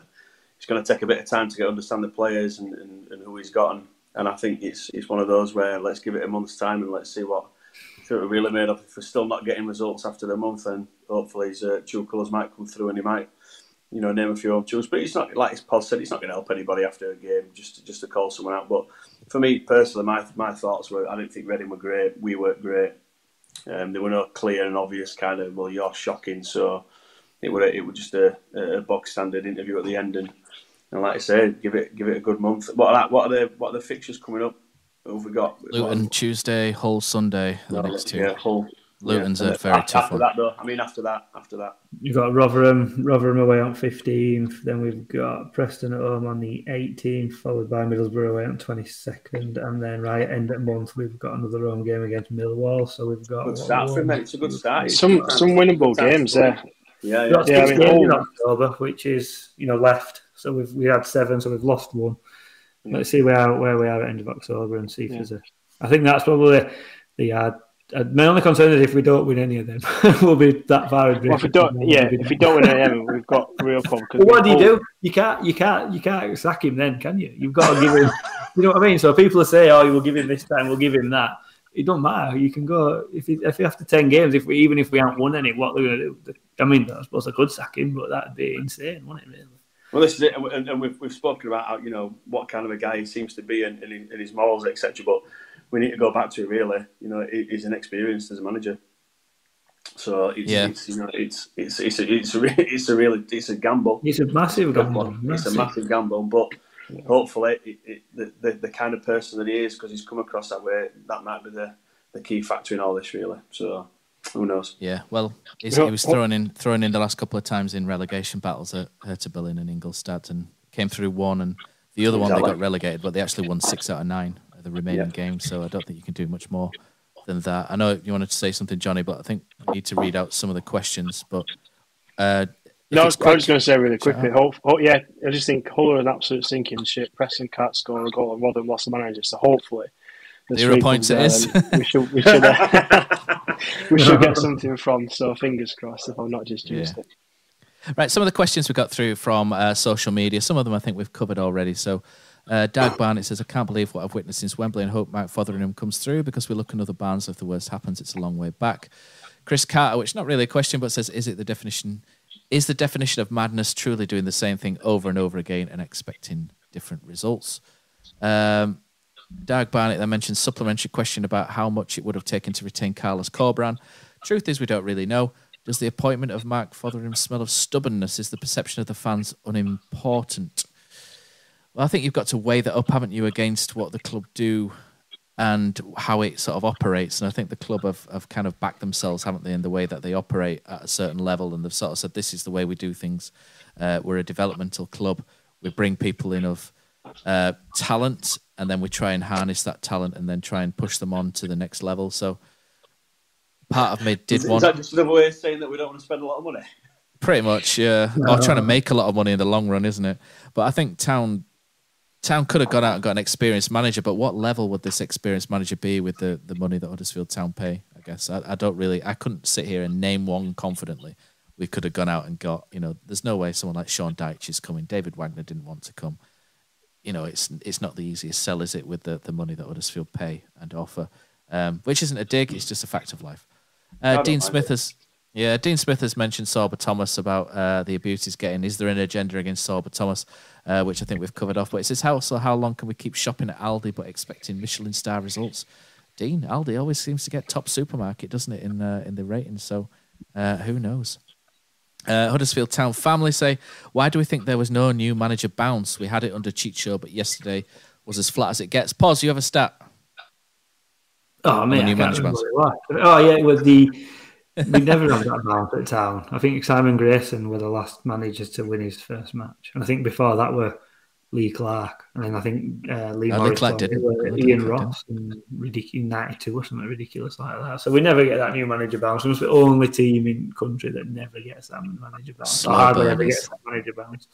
he's gonna take a bit of time to get understand the players and, and, and who he's got, and, and I think it's it's one of those where let's give it a month's time and let's see what see what we're really made of. If we're still not getting results after the month, then hopefully his uh, true colours might come through and he might you know, name a few old tunes. But it's not like Paul said, it's not going to help anybody after a game just to, just to call someone out. But for me personally, my my thoughts were I didn't think Reading were great. We weren't great. Um, there were no clear and obvious kind of well, you're shocking. So it would it was just a, a box standard interview at the end, and, and like I said, give it give it a good month. What are what are the what are the fixtures coming up? Who have we got? Luton Tuesday, Hull Sunday. The no, next two. Yeah, Hull. Luton's yeah. a very after, tough after one. that though. I mean, after that, after that, You've got Rotherham, Rotherham away on 15th. Then we've got Preston at home on the 18th, followed by Middlesbrough away on 22nd. And then right end of month, we've got another home game against Millwall. So we've got good start for him. It's a good start. Some some winnable games there. Yeah, We've got Yeah, I six mean, games in October, which is you know left. So we've we had seven, so we've lost one. Let's see where where we are at end of October and see if Yeah. there's a. I think that's probably the uh, Uh, my only concern is if we don't win any of them, we'll be that far adrift. Well, if we don't, yeah, if we don't win any of them, we've got real problems. 'cause Well, what do you do? You can't, you can't, you can't sack him then, can you? You've got to give him. you know what I mean? So people say, "Oh, you will give him this time, we'll give him that." It don't matter. You can go if it, if after ten games, if we even if we haven't won any, what they're going to do? I mean, I suppose I could sack him, but that'd be insane, wouldn't it? Really? Well, this is it, and, and we've, we've spoken about uh, you know what kind of a guy he seems to be and, and, and his morals, etc. But we need to go back to really, you know, he- he's inexperienced as a manager. So it's, Yeah. it's you know it's it's it's a, it's a it's a really it's a gamble. It's a massive gamble. It's a massive gamble, but hopefully it, it, the, the the kind of person that he is, because he's come across that way, that might be the, the key factor in all this, really. So who knows? Yeah, well, he's, he was what- thrown in thrown in the last couple of times in relegation battles at Hertha Berlin and Ingolstadt, and came through one, and the other one they got relegated, but they actually won six out of nine of the remaining Yeah. games. So I don't think you can do much more than that. I know you wanted to say something, Johnny, but I think we need to read out some of the questions. But uh, No, I was just going to say really quickly. Hope, oh, yeah, I just think Hull are an absolute sinking ship. Preston can't score a goal, and Rotherham lost the manager. So hopefully, Zero points it comes is. We should, we should, we should get something from. So fingers crossed. If I'm not just jinxed it. Right, some of the questions we got through from uh, social media, some of them I think we've covered already. So, uh, Dag Barnett says, I can't believe what I've witnessed since Wembley and hope Mike Fotheringham comes through because we look in other bands. If the worst happens, it's a long way back. Chris Carter, which not really a question, but says, Is it the definition? Is the definition of madness truly doing the same thing over and over again and expecting different results? Um, Dag Barnett then mentioned supplementary question about how much it would have taken to retain Carlos Corberán. Truth is, we don't really know. Does the appointment of Mark Fotheringham smell of stubbornness? Is the perception of the fans unimportant? Well, I think you've got to weigh that up, haven't you, against what the club do and how it sort of operates. And I think the club have, have kind of backed themselves, haven't they, in the way that they operate at a certain level. And they've sort of said, this is the way we do things. Uh, we're a developmental club. We bring people in of uh, talent and then we try and harness that talent and then try and push them on to the next level. So part of me did is, want. Is that just another way of saying that we don't want to spend a lot of money? Pretty much, yeah. Or trying to make a lot of money in the long run, isn't it? But I think Town Town could have gone out and got an experienced manager, but what level would this experienced manager be with the, the money that Huddersfield Town pay? I guess I, I don't really I couldn't sit here and name one confidently. We could have gone out and got you know. There's no way someone like Sean Dyche is coming. David Wagner didn't want to come. You know, it's it's not the easiest sell, is it, with the, the money that Huddersfield pay and offer, um, which isn't a dig. It's just a fact of life. Uh, Dean Smith has yeah, Dean Smith has mentioned Sorba Thomas about uh, the abuse he's getting. Is there an agenda against Sorba Thomas, uh, which I think we've covered off? But it says how so how long can we keep shopping at Aldi but expecting Michelin star results? Dean, Aldi always seems to get top supermarket, doesn't it, in uh, in the ratings? So uh, who knows? Uh, Huddersfield Town family say, why do we think there was no new manager bounce? We had it under Chicho, but yesterday was as flat as it gets. Pause. You have a stat. Oh man, new manager bounce. Oh yeah, it was the we never had that bounce at town. I think Simon Grayson were the last managers to win his first match, and I think before that were Lee Clark, and then I think uh, Lee, Morris, Clark did Ian Ross, and ridiculous ninety two or something ridiculous like that. So we never get that new manager bounce. It's the only team in country that never gets that manager bounce. hardly ever gets that manager bounce.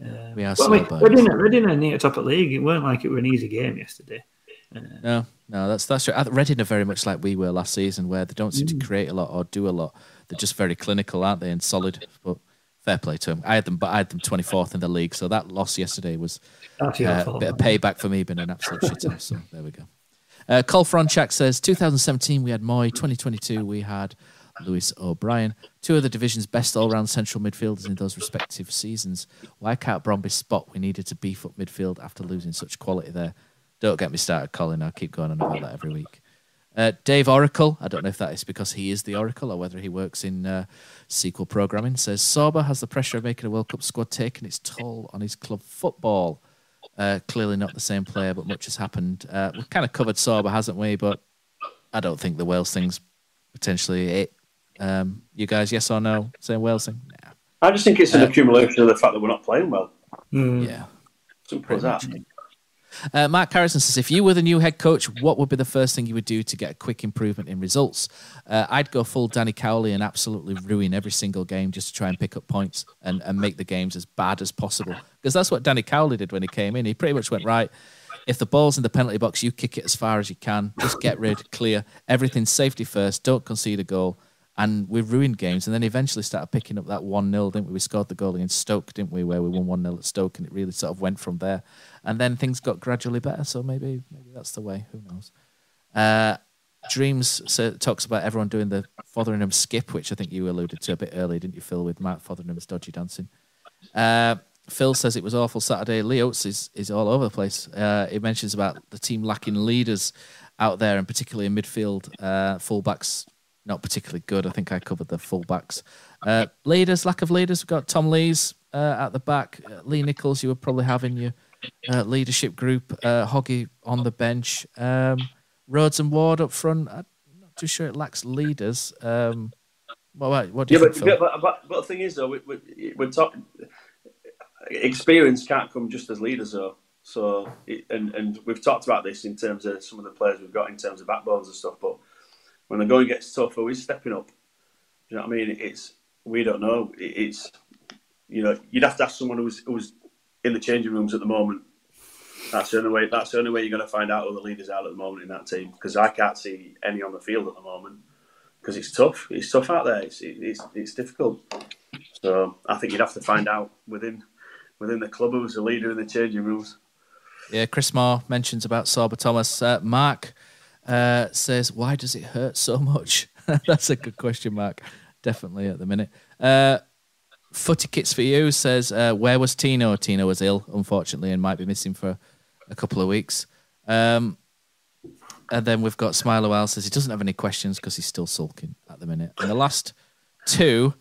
Um, we are but, I mean, Reading, Reading are near top of league. It weren't like it were an easy game yesterday. No, no, that's that's true. Reading are very much like we were last season, where they don't seem mm. to create a lot or do a lot. They're just very clinical, aren't they, and solid. But fair play to them. I had them, but I had them 24th in the league. So that loss yesterday was uh, a bit of payback for me being an absolute shitter. So there we go. Uh, Cole Fronchak says 2017 we had Mooy, 2022 we had Lewis O'Brien, two of the division's best all-round central midfielders in those respective seasons. Why can't Bromby spot we needed to beef up midfield after losing such quality there? Don't get me started, Colin. I'll keep going on about that every week. Uh, Dave Oracle, I don't know if that is because he is the Oracle or whether he works in uh, SQL programming, says Sorba has the pressure of making a World Cup squad taking its toll on his club football. Uh, clearly not the same player, but much has happened. Uh, we've kind of covered Sorba, hasn't we? But I don't think the Wales thing's potentially it. Um, you guys, yes or no? Saying Wales thing? Nah. I just think it's an uh, accumulation of the fact that we're not playing well. Mm. Yeah. Simple as that. Uh, Mark Harrison says, if you were the new head coach, what would be the first thing you would do to get a quick improvement in results? Uh, I'd go full Danny Cowley and absolutely ruin every single game just to try and pick up points and, and make the games as bad as possible. Because that's what Danny Cowley did when he came in. He pretty much went, right, if the ball's in the penalty box, you kick it as far as you can. Just get rid, clear. Everything's safety first. Don't concede a goal and we ruined games and then eventually started picking up that 1 0, didn't we? We scored the goal against Stoke, didn't we, where we won 1 0 at Stoke and it really sort of went from there. And then things got gradually better, so maybe maybe that's the way. Who knows? Uh, Dreams so, talks about everyone doing the Fotheringham skip, which I think you alluded to a bit earlier, didn't you, Phil, with Matt Fotheringham's dodgy dancing? Uh, Phil says it was awful Saturday. Leo is, is all over the place. Uh, he mentions about the team lacking leaders out there, and particularly in midfield, uh, fullbacks not particularly good. I think I covered the fullbacks. Uh, leaders, lack of leaders. We've got Tom Lees uh, at the back. Uh, Lee Nicholls, you would probably have in your uh, leadership group. Uh, Hoggy on the bench. Um, Rhodes and Ward up front. I'm not too sure it lacks leaders. Um, well, what do you yeah, think, but, but, but, but, the thing is, though, we, we, we're talking experience can't come just as leaders, though. So, and and we've talked about this in terms of some of the players we've got in terms of backbones and stuff, but when the going gets tougher, we're stepping up. You know what I mean? It's we don't know. It's you know you'd have to ask someone who's who's in the changing rooms at the moment. That's the only way. That's the only way you're going to find out who the leaders are at the moment in that team because I can't see any on the field at the moment because it's tough. It's tough out there. It's it's it's difficult. So I think you'd have to find out within within the club who's the leader in the changing rooms. Yeah, Chris Moore mentions about Sorba Thomas. Uh, Mark uh, says, "Why does it hurt so much?" That's a good question, Mark. Definitely at the minute. Uh, Footy kits for you says, uh, "Where was Tino? Tino was ill, unfortunately, and might be missing for a couple of weeks." Um, and then we've got Smiler says he doesn't have any questions because he's still sulking at the minute. And the last two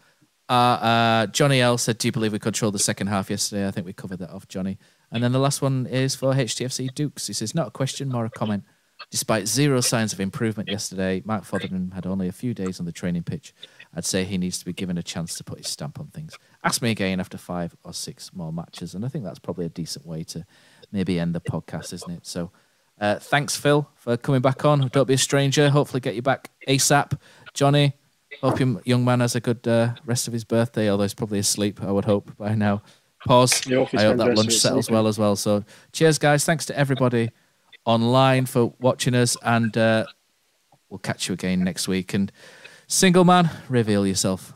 are uh, Johnny L said, "Do you believe we controlled the second half yesterday?" I think we covered that off, Johnny. And then the last one is for HTFC Dukes. He says, "Not a question, more a comment." Despite zero signs of improvement yesterday, Mark Fotheringham had only a few days on the training pitch. I'd say he needs to be given a chance to put his stamp on things. ask me again after five or six more matches. And I think that's probably a decent way to maybe end the podcast, isn't it? So uh, thanks, Phil, for coming back on. Don't be a stranger. Hopefully, get you back ASAP. Johnny, hope your young man has a good uh, rest of his birthday, although he's probably asleep, I would hope, by now. Pause. I hope that lunch settles well as well. So, cheers, guys. Thanks to everybody online for watching us, and uh, we'll catch you again next week. And, single man, reveal yourself.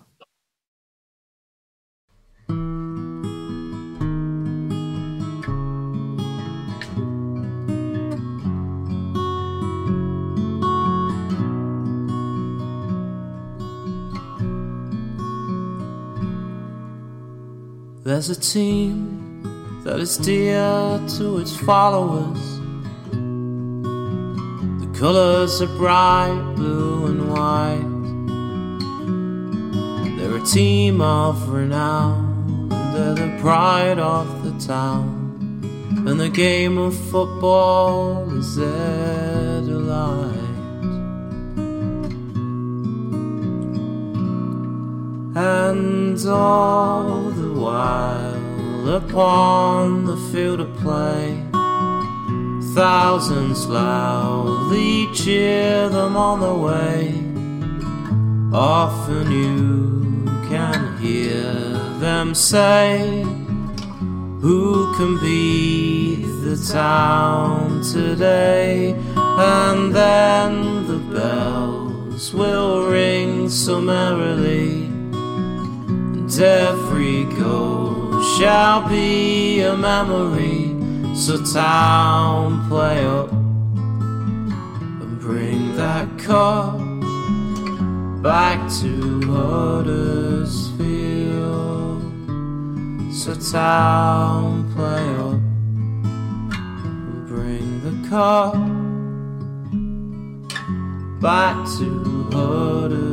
There's a team that is dear to its followers. Colors are bright blue and white. They're a team of renown, they're the pride of the town. And the game of football is their delight. And all the while upon the field of play, thousands loudly cheer them on the way. Often you can hear them say, Who can beat the town today? And then the bells will ring so merrily and every goal shall be a memory. So, town, play up and bring that cup back to Huddersfield. So, town, play up and bring the cup back to Huddersfield.